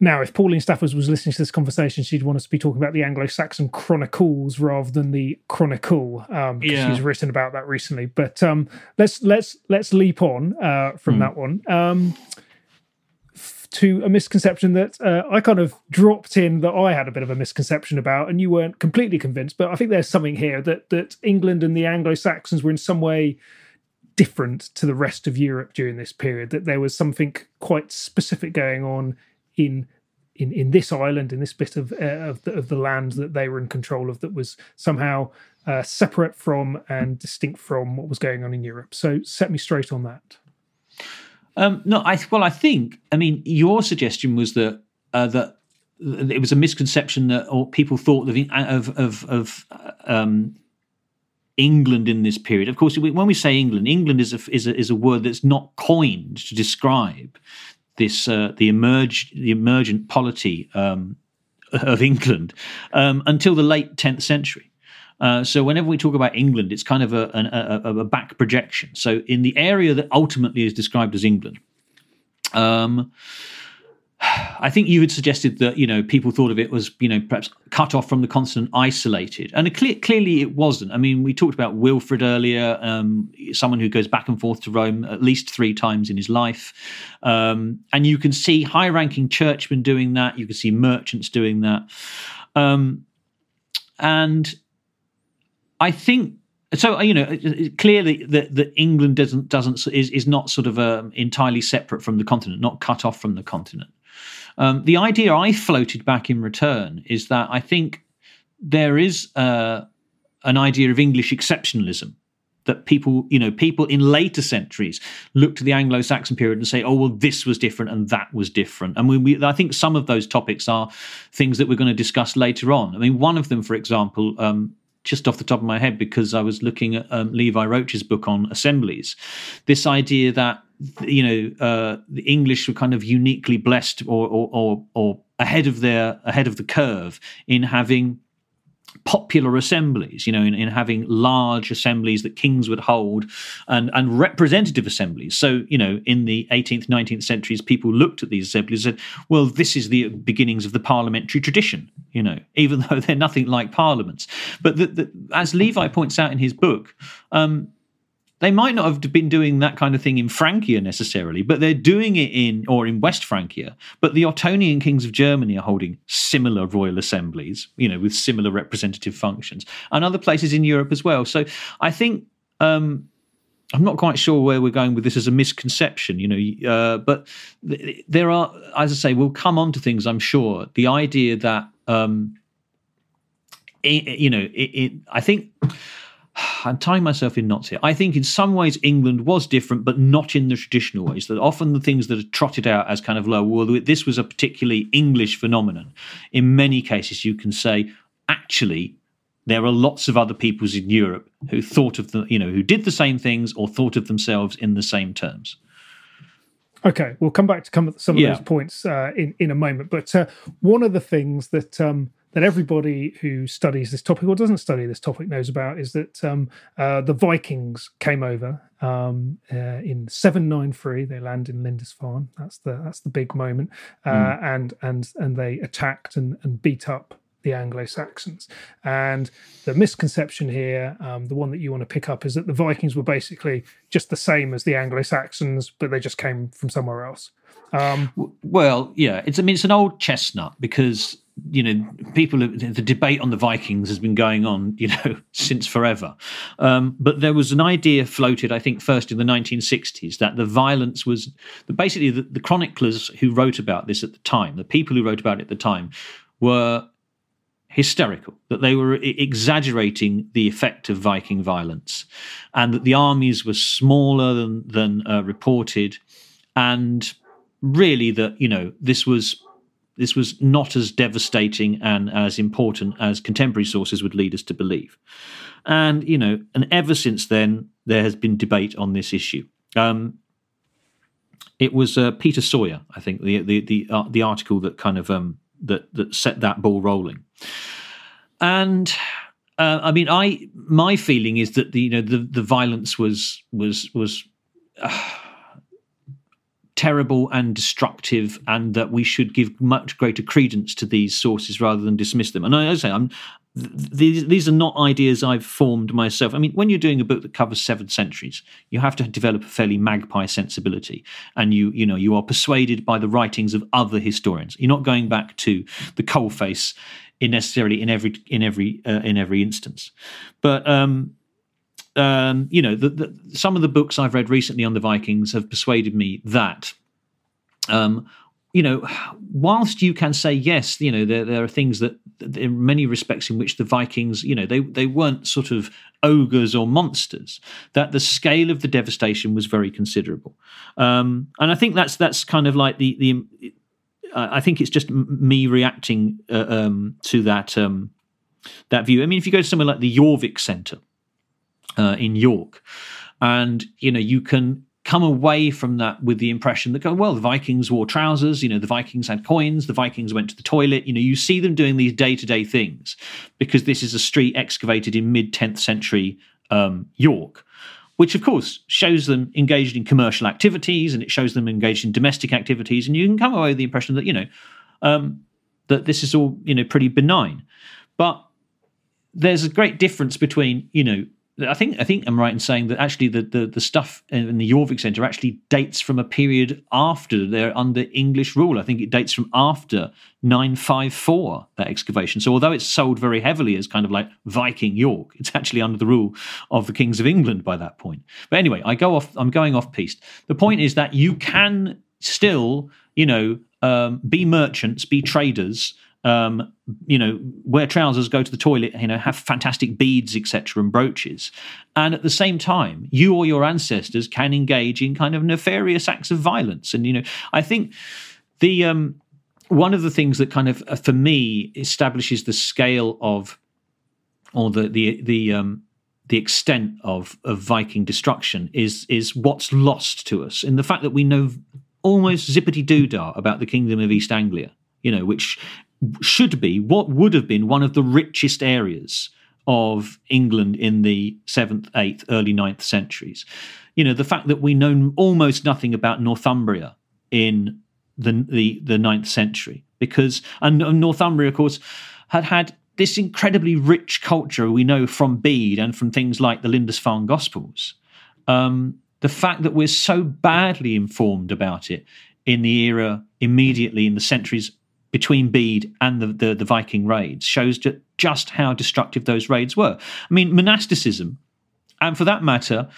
Now, if Pauline Stafford was listening to this conversation, she'd want us to be talking about the Anglo-Saxon Chronicles rather than the Chronicle, um, because yeah. she's written about that recently. But um, let's let's let's leap on uh, from mm. that one um, f- to a misconception that uh, I kind of dropped in that I had a bit of a misconception about, and you weren't completely convinced. But I think there's something here that that England and the Anglo-Saxons were in some way different to the rest of Europe during this period. That there was something quite specific going on in in in this island, in this bit of uh, of, the, of the land that they were in control of, that was somehow uh, separate from and distinct from what was going on in Europe. So set me straight on that. Um, no, I well, I think I mean your suggestion was that uh, that it was a misconception that or people thought of of of, of um, England in this period. Of course, when we say England, England is a, is a, is a word that's not coined to describe this uh, the emerged the emergent polity um, of England um, until the late 10th century. Uh, so whenever we talk about England, it's kind of a, a, a, back projection. So in the area that ultimately is described as England, um, [SIGHS] I think you had suggested that you know people thought of it as you know perhaps cut off from the continent, isolated, and clearly it wasn't. I mean, we talked about Wilfrid earlier, um, someone who goes back and forth to Rome at least three times in his life, um, and you can see high-ranking churchmen doing that. You can see merchants doing that, um, and I think so you know clearly that that England doesn't doesn't is is not sort of um, entirely separate from the continent, not cut off from the continent. Um, the idea I floated back in return is that I think there is uh, an idea of English exceptionalism that people, you know, people in later centuries look to the Anglo-Saxon period and say, "Oh, well, this was different and that was different." And we, we, I think some of those topics are things that we're going to discuss later on. I mean, one of them, for example, um, just off the top of my head because I was looking at um, Levi Roach's book on assemblies. This idea that you know uh, the English were kind of uniquely blessed or, or, or or ahead of their ahead of the curve in having popular assemblies, you know, in, in, having large assemblies that kings would hold and, and representative assemblies. So, you know, in the 18th, 19th centuries, people looked at these assemblies and said, well, this is the beginnings of the parliamentary tradition, you know, [LAUGHS] even though they're nothing like parliaments. But the, the, as Levi points out in his book, um, they might not have been doing that kind of thing in Francia necessarily, but they're doing it in or in West Francia. But the Ottonian kings of Germany are holding similar royal assemblies, you know, with similar representative functions, and other places in Europe as well. So I think um, I'm not quite sure where we're going with this as a misconception, you know, uh, but th- there are, as I say, we'll come on to things. I'm sure the idea that um, it, you know, it, it I think I'm tying myself in knots here. I think in some ways England was different, but not in the traditional ways. That often the things that are trotted out as kind of low, well, this was a particularly English phenomenon. In many cases, you can say, actually, there are lots of other peoples in Europe who thought of the, you know, who did the same things or thought of themselves in the same terms. Okay, we'll come back to come some of yeah. those points uh, in in a moment. But uh, one of the things that um, that everybody who studies this topic or doesn't study this topic knows about is that um, uh, the Vikings came over um, uh, in 793. They land in Lindisfarne. That's the that's the big moment, uh, mm. and and and they attacked and, and beat up the Anglo Saxons. And the misconception here, um, the one that you want to pick up, is that the Vikings were basically just the same as the Anglo Saxons, but they just came from somewhere else. Um, well, yeah, it's I mean it's an old chestnut because you know, people, the debate on the Vikings has been going on, [LAUGHS] you know, since forever. Um, but there was an idea floated, I think, first in the 1960s, that the violence was basically the, the chroniclers who wrote about this at the time, the people who wrote about it at the time, were hysterical, that they were exaggerating the effect of Viking violence, and that the armies were smaller than, than uh, reported, and really that, you know, this was this was not as devastating and as important as contemporary sources would lead us to believe. And, you know, and ever since then, there has been debate on this issue. Um, it was uh, Peter Sawyer, I think, the the the, uh, the article that kind of um, that that set that ball rolling. And uh, I mean, I my feeling is that the you know the the violence was was was. Uh, terrible and destructive, and that we should give much greater credence to these sources rather than dismiss them. And I, I say, I'm, these these are not ideas I've formed myself. I mean, when you're doing a book that covers seven centuries, you have to develop a fairly magpie sensibility, and you you know you are persuaded by the writings of other historians. You're not going back to the coalface in necessarily in every in every uh, in every instance, but um, um, you know, the, the, some of the books I've read recently on the Vikings have persuaded me that, um, you know, whilst you can say yes, you know, there, there are things that, in many respects, in which the Vikings, you know, they they weren't sort of ogres or monsters. That the scale of the devastation was very considerable, um, and I think that's that's kind of like the the. I think it's just me reacting uh, um, to that um, that view. I mean, if you go to somewhere like the Jorvik Centre, uh, in York. And, you know, you can come away from that with the impression that, well, the Vikings wore trousers, you know, the Vikings had coins, the Vikings went to the toilet. You know, you see them doing these day to day things because this is a street excavated in mid 10th century um, York. which of course shows them engaged in commercial activities and it shows them engaged in domestic activities, and you can come away with the impression that you know um, that this is all you know pretty benign, but there's a great difference between you know I think I think I'm right in saying that actually the, the, the stuff in the Jorvik Centre actually dates from a period after they're under English rule. I think it dates from after 954 that excavation. So although it's sold very heavily as kind of like Viking York, it's actually under the rule of the kings of England by that point. But anyway, I go off. I'm going off piste. The point is that you can still, you know, um, be merchants, be traders um, you know, wear trousers, go to the toilet, you know, have fantastic beads, etc., and brooches. And at the same time, you or your ancestors can engage in kind of nefarious acts of violence. And, you know, I think the um, one of the things that kind of, uh, for me, establishes the scale of, or the, the, the, um, the extent of, of Viking destruction is is what's lost to us in the fact that we know almost zippity doo dah about the kingdom of East Anglia, you know, which should be what would have been one of the richest areas of England in the 7th, 8th, early ninth centuries. You know, the fact that we know almost nothing about Northumbria in the, the, the 9th century, because, and, and Northumbria, of course, had had this incredibly rich culture we know from Bede and from things like the Lindisfarne Gospels. Um, the fact that we're so badly informed about it in the era immediately in the centuries between Bede and the, the, the Viking raids shows just how destructive those raids were. I mean, monasticism, and for that matter,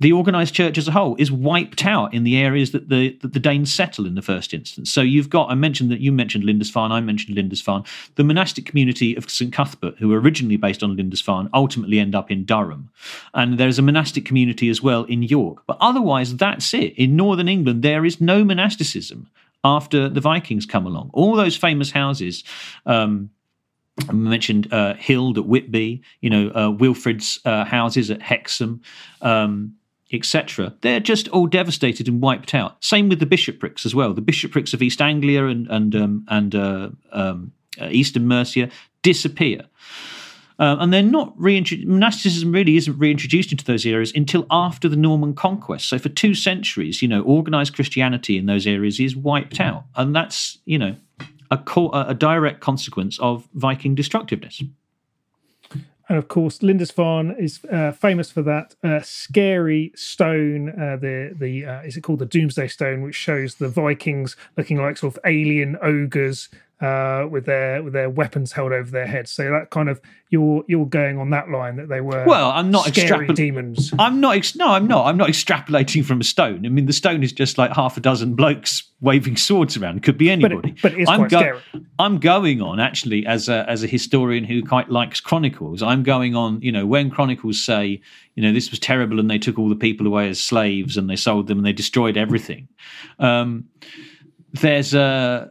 the organized church as a whole is wiped out in the areas that the that the Danes settle in the first instance. So you've got I mentioned that you mentioned Lindisfarne, I mentioned Lindisfarne. The monastic community of St Cuthbert, who were originally based on Lindisfarne, ultimately end up in Durham, and there's a monastic community as well in York. But otherwise, that's it. In northern England, there is no monasticism after the Vikings come along. All those famous houses. Um, I mentioned uh, Hild at Whitby, you know, uh, Wilfrid's uh, houses at Hexham, um, etc. They're just all devastated and wiped out. Same with the bishoprics as well. The bishoprics of East Anglia and and um, and uh, um, uh, Eastern Mercia disappear. Uh, and they're not reintroduced. Monasticism really isn't reintroduced into those areas until after the Norman conquest. So for two centuries, you know, organized Christianity in those areas is wiped out, and that's you know a, co- a direct consequence of Viking destructiveness. And of course, Lindisfarne is uh, famous for that uh, scary stone. Uh, the the uh, is it called the Domesday Stone, which shows the Vikings looking like sort of alien ogres uh, with their with their weapons held over their heads. So that kind of you're you're going on that line that they were. Well, I'm not scary extrapol- demons. I'm not. Ex- no, I'm not. I'm not extrapolating from a stone. I mean, the stone is just like half a dozen blokes waving swords around. It could be anybody. But, it, but it's I'm quite go- scary. I'm going on actually as a as a historian who quite likes chronicles. I'm going on. You know, when chronicles say, you know, this was terrible and they took all the people away as slaves and they sold them and they destroyed everything. Um, there's a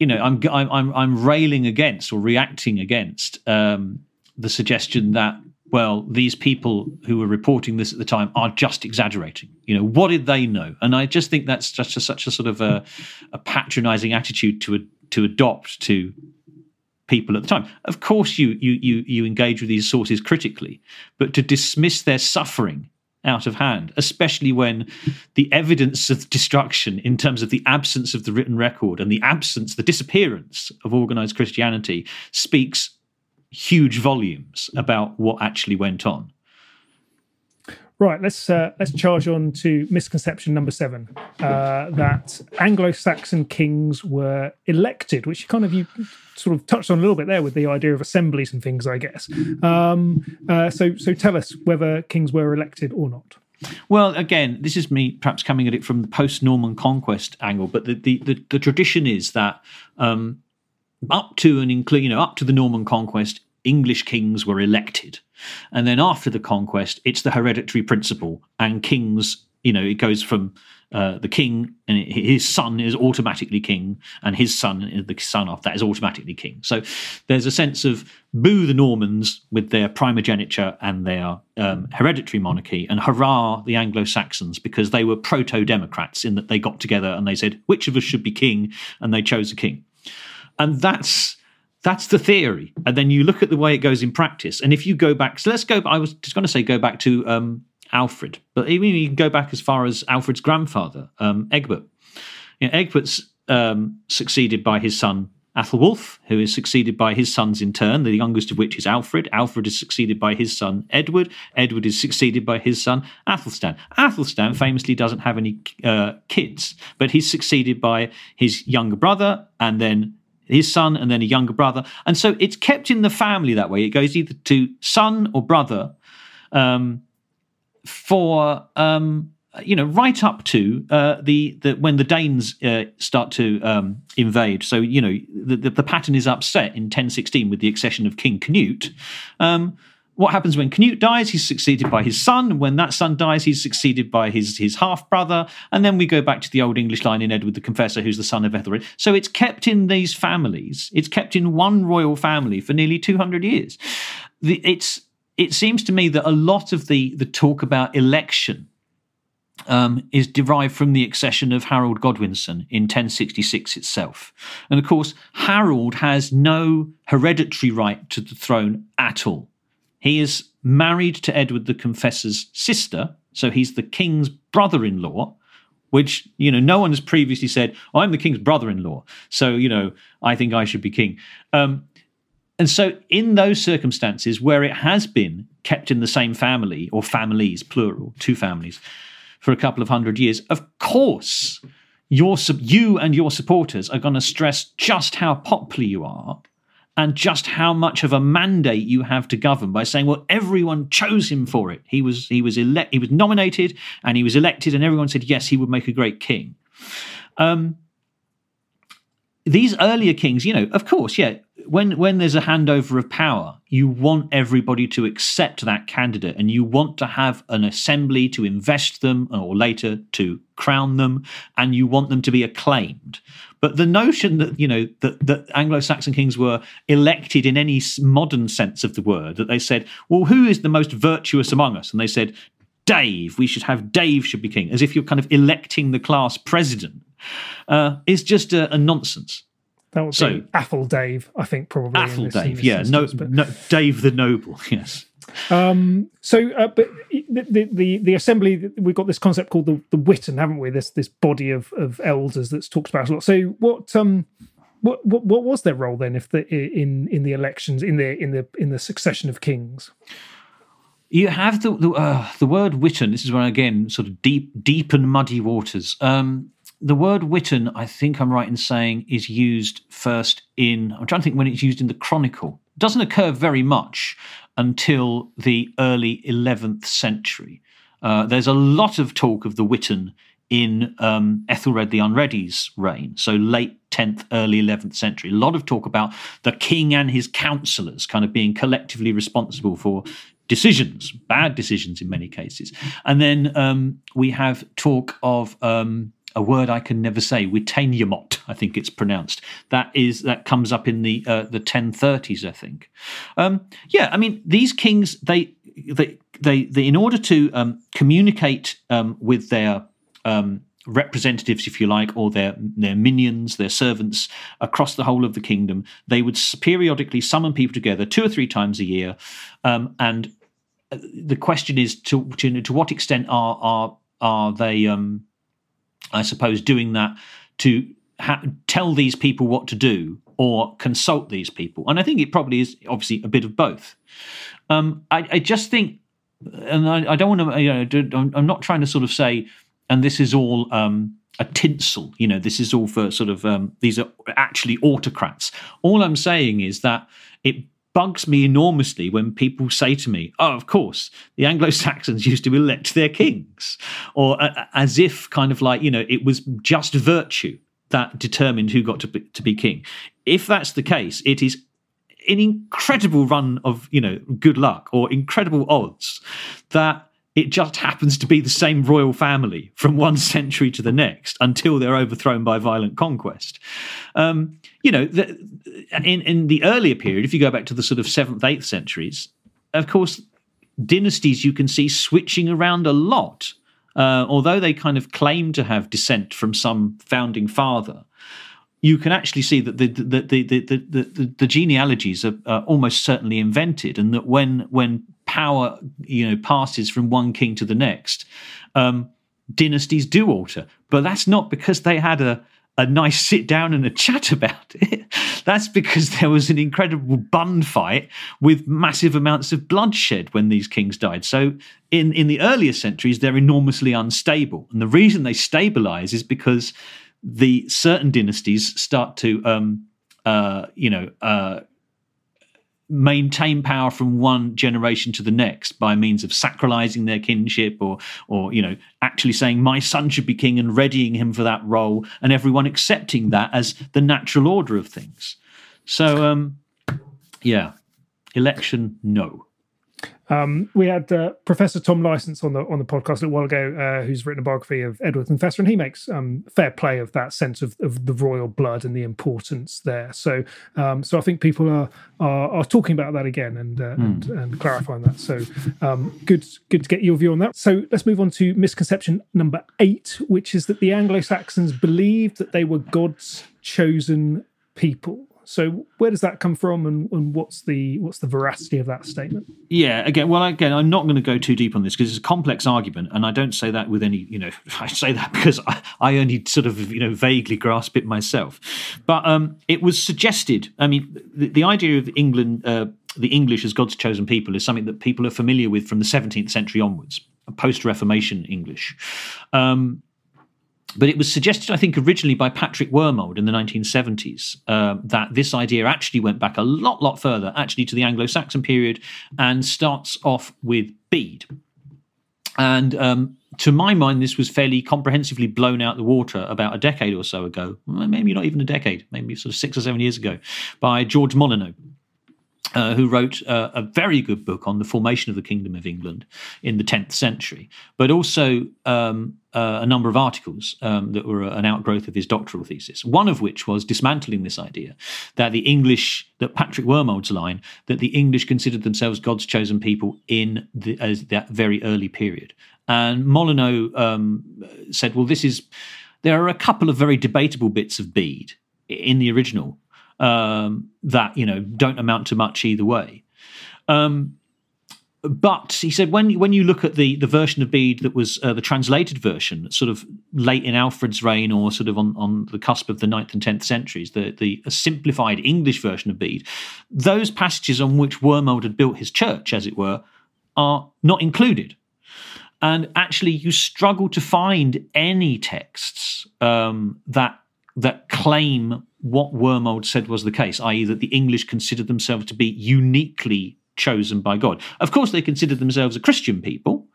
you know, I'm I'm I'm railing against or reacting against um, the suggestion that well, these people who were reporting this at the time are just exaggerating. You know, what did they know? And I just think that's just a, such a sort of a, a patronizing attitude to to adopt to people at the time. Of course, you you you you engage with these sources critically, but to dismiss their suffering out of hand, especially when the evidence of destruction, in terms of the absence of the written record and the absence, the disappearance of organized Christianity, speaks huge volumes about what actually went on. Right, let's uh, let's charge on to misconception number seven uh, that Anglo-Saxon kings were elected, which you kind of you sort of touched on a little bit there with the idea of assemblies and things, I guess. Um, uh, so so tell us whether kings were elected or not. Well, again, this is me perhaps coming at it from the post-Norman conquest angle, but the the, the, the tradition is that um, up to and include you know up to the Norman conquest, English kings were elected. And then after the conquest, it's the hereditary principle, and kings, you know, it goes from uh, the king and his son is automatically king, and his son, the son of that, is automatically king. So there's a sense of boo the Normans with their primogeniture and their um, hereditary monarchy, and hurrah the Anglo Saxons because they were proto democrats in that they got together and they said, which of us should be king? And they chose a king. And that's that's the theory. And then you look at the way it goes in practice. And if you go back, so let's go, I was just going to say, go back to um, Alfred. But even you can go back as far as Alfred's grandfather, um, Egbert. You know, Egbert's um, succeeded by his son Athelwulf, who is succeeded by his sons in turn, the youngest of which is Alfred. Alfred is succeeded by his son Edward. Edward is succeeded by his son Athelstan. Athelstan famously doesn't have any uh, kids, but he's succeeded by his younger brother and then his son and then a younger brother. And so it's kept in the family that way. It goes either to son or brother um, for um, you know, right up to uh, the, the when the Danes uh, start to um, invade. So you know, the, the, the, pattern is upset in 1016 with the accession of King Canute. What happens when Canute dies? He's succeeded by his son. When that son dies, he's succeeded by his his half brother. And then we go back to the old English line in Edward the Confessor, who's the son of Ethelred. So it's kept in these families. It's kept in one royal family for nearly 200 years. The, it's it seems to me that a lot of the the talk about election um, is derived from the accession of Harold Godwinson in 1066 itself. And of course, Harold has no hereditary right to the throne at all. He is married to Edward the Confessor's sister, so he's the king's brother in law, which, you know, no one has previously said, I'm the king's brother in law, so, you know, I think I should be king. Um, and so, in those circumstances where it has been kept in the same family, or families, plural, two families, for a couple of hundred years, of course, your you and your supporters are going to stress just how popular you are and just how much of a mandate you have to govern by saying, well, everyone chose him for it. He was he was elect he was nominated and he was elected, and everyone said yes, he would make a great king. Um, these earlier kings, you know, of course, yeah, when when there's a handover of power, you want everybody to accept that candidate, and you want to have an assembly to invest them, or later to crown them, and you want them to be acclaimed. But the notion that you know that, that Anglo-Saxon kings were elected in any modern sense of the word, that they said, "Well, who is the most virtuous among us?" and they said, "Dave. We should have Dave should be king," as if you're kind of electing the class president, uh, is just a, a nonsense. That would so, be Athel Dave, I think, probably. Athel Dave, yeah. Instance, no, no, Dave the Noble, [LAUGHS] yes. Um, so, uh, but the, the the assembly, we've got this concept called the the Witan, haven't we? This this body of of elders that's talked about a lot. So, what um, what what, what was their role then, if the in in the elections in the in the in the succession of kings? You have the the, uh, the word Witan. This is where again, sort of deep deep and muddy waters. Um, the word Witan, I think I'm right in saying, is used first in. I'm trying to think when it's used in the Chronicle. It doesn't occur very much until the early 11th century. Uh, there's a lot of talk of the Witan in um, Ethelred the Unready's reign, so late 10th, early 11th century. A lot of talk about the king and his counselors kind of being collectively responsible for decisions, bad decisions in many cases. And then um, we have talk of. Um, a word I can never say, Witaniamot, I think it's pronounced. That is that comes up in the uh, the 1030s, I think. Um, yeah, I mean these kings they they they, they in order to um, communicate um, with their um, representatives, if you like, or their their minions, their servants across the whole of the kingdom, they would periodically summon people together two or three times a year, um, and uh, the question is to, to to what extent are are are they um, I suppose, doing that to ha- tell these people what to do or consult these people. And I think it probably is obviously a bit of both. Um, I, I, just think, and I, I don't want to, you know, I'm not trying to sort of say, and this is all um, a tinsel, you know, this is all for sort of, um, these are actually autocrats. All I'm saying is that it bugs me enormously when people say to me, "Oh, of course, the Anglo-Saxons [LAUGHS] used to elect their kings," or uh, as if kind of like you know it was just virtue that determined who got to be, to be king. If that's the case, it is an incredible run of you know good luck or incredible odds that it just happens to be the same royal family from one [LAUGHS] century to the next until they're overthrown by violent conquest. Um, you know, the, in in the earlier period, if you go back to the sort of seventh, eighth centuries, of course, dynasties you can see switching around a lot. Uh, although they kind of claim to have descent from some founding father, you can actually see that the the the the, the, the, the genealogies are, are, almost certainly invented, and that when when power you know passes from one king to the next, um, dynasties do alter. But that's not because they had a a nice sit down and a chat [LAUGHS] about it. That's because there was an incredible bun fight with massive amounts of bloodshed when these kings died. So in, in the earlier centuries, they're enormously unstable. And the reason they stabilize is because the certain dynasties start to um, uh, you know, uh, maintain power from one generation to the next by means of sacralizing their kinship or or you know actually saying my son should be king and readying him for that role and everyone accepting that as the natural order of things. So um yeah. Election no um, we had uh, Professor Tom Licence on the on the podcast a little while ago, uh, who's written a biography of Edward Confessor, and he makes um, fair play of that sense of, of the royal blood and the importance there. So, um, so I think people are, are, are talking about that again and uh, mm. and, and, clarifying that. So, um, good good to get your view on that. So, let's move on to misconception number eight, which is that the Anglo Saxons believed that they were God's chosen people. So where does that come from, and, and what's the what's the veracity of that statement? Yeah, again, well, again, I'm not going to go too deep on this because it's a complex argument, and I don't say that with any, you know, [LAUGHS] I say that because I, I only sort of, you know, vaguely grasp it myself. But um, it was suggested. I mean, the, the idea of England, uh, the English as God's chosen people, is something that people are familiar with from the 17th century onwards, post Reformation English. Um, but it was suggested, I think, originally by Patrick Wormald in the 1970s uh, that this idea actually went back a lot, lot further, actually to the Anglo Saxon period, and starts off with Bede. And um, to my mind, this was fairly comprehensively blown out the water about a decade or so ago, maybe not even a decade, maybe sort of six or seven years ago, by George Molyneux. Uh, who wrote uh, a very good book on the formation of the Kingdom of England in the 10th century, but also um, uh, a number of articles um, that were an outgrowth of his doctoral thesis. One of which was dismantling this idea that the English, that Patrick Wormald's line, that the English considered themselves God's chosen people in the, that very early period. And Molyneux um, said, well, this is, there are a couple of very debatable bits of Bede in the original um, that you know don't amount to much either way. Um, but he said when when you look at the the version of Bede that was uh, the translated version, sort of late in Alfred's reign or sort of on, on the cusp of the 9th and 10th centuries, the the simplified English version of Bede, those passages on which Wormald had built his church, as it were, are not included. And actually, you struggle to find any texts um, that that claim what Wormald said was the case, i.e., that the English considered themselves to be uniquely chosen by God. Of course, they considered themselves a Christian people,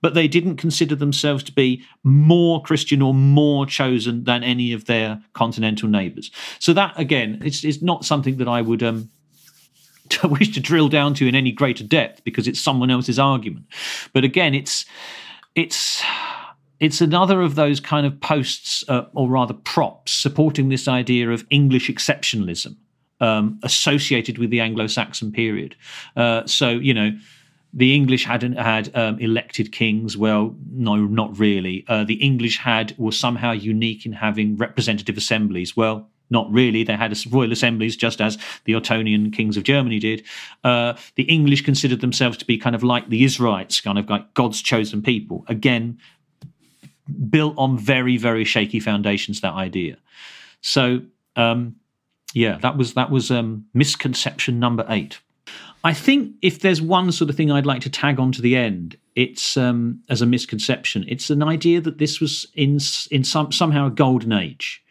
but they didn't consider themselves to be more Christian or more chosen than any of their continental neighbours. So that again, it's, it's not something that I would um, [LAUGHS] wish to drill down to in any greater depth because it's someone else's argument. But again, it's it's it's another of those kind of posts, uh, or rather props, supporting this idea of English exceptionalism um, associated with the Anglo-Saxon period. Uh, so you know. The English hadn't had um, elected kings. Well, no, not really. Uh, the English had were somehow unique in having representative assemblies. Well, not really. They had royal assemblies, just as the Ottonian kings of Germany did. Uh, the English considered themselves to be kind of like the Israelites, kind of like God's chosen people. Again, built on very very shaky foundations that idea. So um, yeah that was that was um, misconception number eight. I think if there's one sort of thing i'd like to tag on to the end it's um, as a misconception it's an idea that this was in in some somehow a golden age.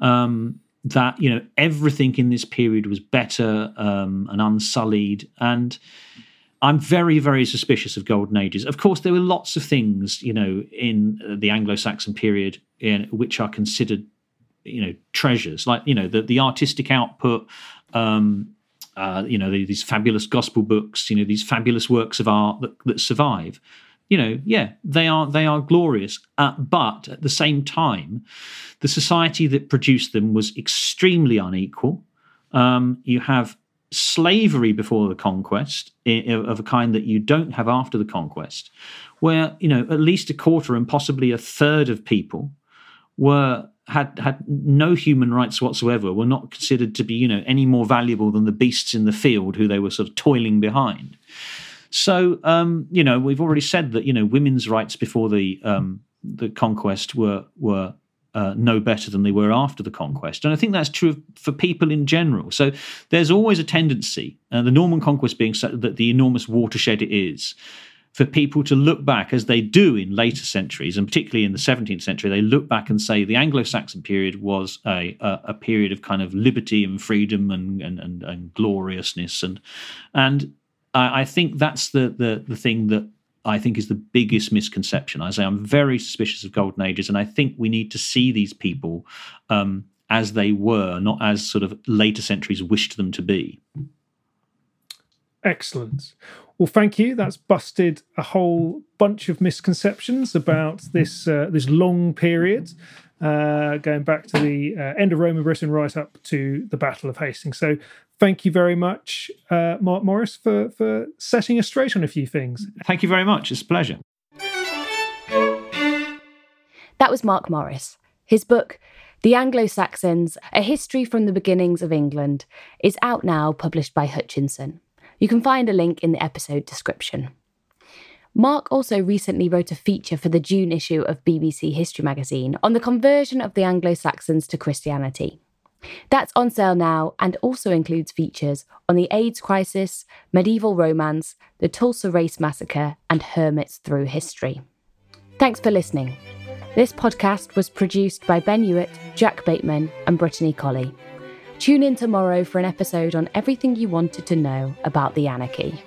Um, that you know everything in this period was better um, and unsullied and I'm very, very suspicious of golden ages. Of course, there were lots of things, you know, in the Anglo-Saxon period in, which are considered, you know, treasures, like you know the the artistic output, um, uh, you know, these fabulous gospel books, you know, these fabulous works of art that, that survive. You know, yeah, they are they are glorious, uh, but at the same time, the society that produced them was extremely unequal. Um, you have slavery before the conquest of a kind that you don't have after the conquest, where you know at least a quarter and possibly a third of people were had had no human rights whatsoever, were not considered to be you know any more valuable than the beasts in the field who they were sort of toiling behind. So, um, you know, we've already said that you know women's rights before the um, the conquest were were uh, no better than they were after the conquest. And I think that's true for people in general. So there's always a tendency, uh, the Norman conquest being so, that the enormous watershed it is, for people to look back as they do in later centuries, and particularly in the 17th century, they look back and say the Anglo-Saxon period was a, a, a period of kind of liberty and freedom and, and, and, and gloriousness. And, and I, I think that's the, the, the thing that I think is the biggest misconception. I say I'm very suspicious of golden ages, and I think we need to see these people um, as they were, not as sort of later centuries wished them to be. Excellent. Well, thank you. That's busted a whole bunch of misconceptions about this uh, this long period, uh, going back to the uh, end of Roman Britain right up to the Battle of Hastings. So, thank you very much, uh, Marc Morris, for, for setting us straight on a few things. Thank you very much. It's a pleasure. That was Marc Morris. His book, The Anglo Saxons A History from the Beginnings of England, is out now, published by Hutchinson. You can find a link in the episode description. Marc also recently wrote a feature for the June issue of BBC History magazine on the conversion of the Anglo Saxons to Christianity. That's on sale now and also includes features on the AIDS crisis, medieval romance, the Tulsa Race Massacre, and hermits through history. Thanks for listening. This podcast was produced by Ben Hewitt, Jack Bateman, and Brittany Colley. Tune in tomorrow for an episode on everything you wanted to know about the anarchy.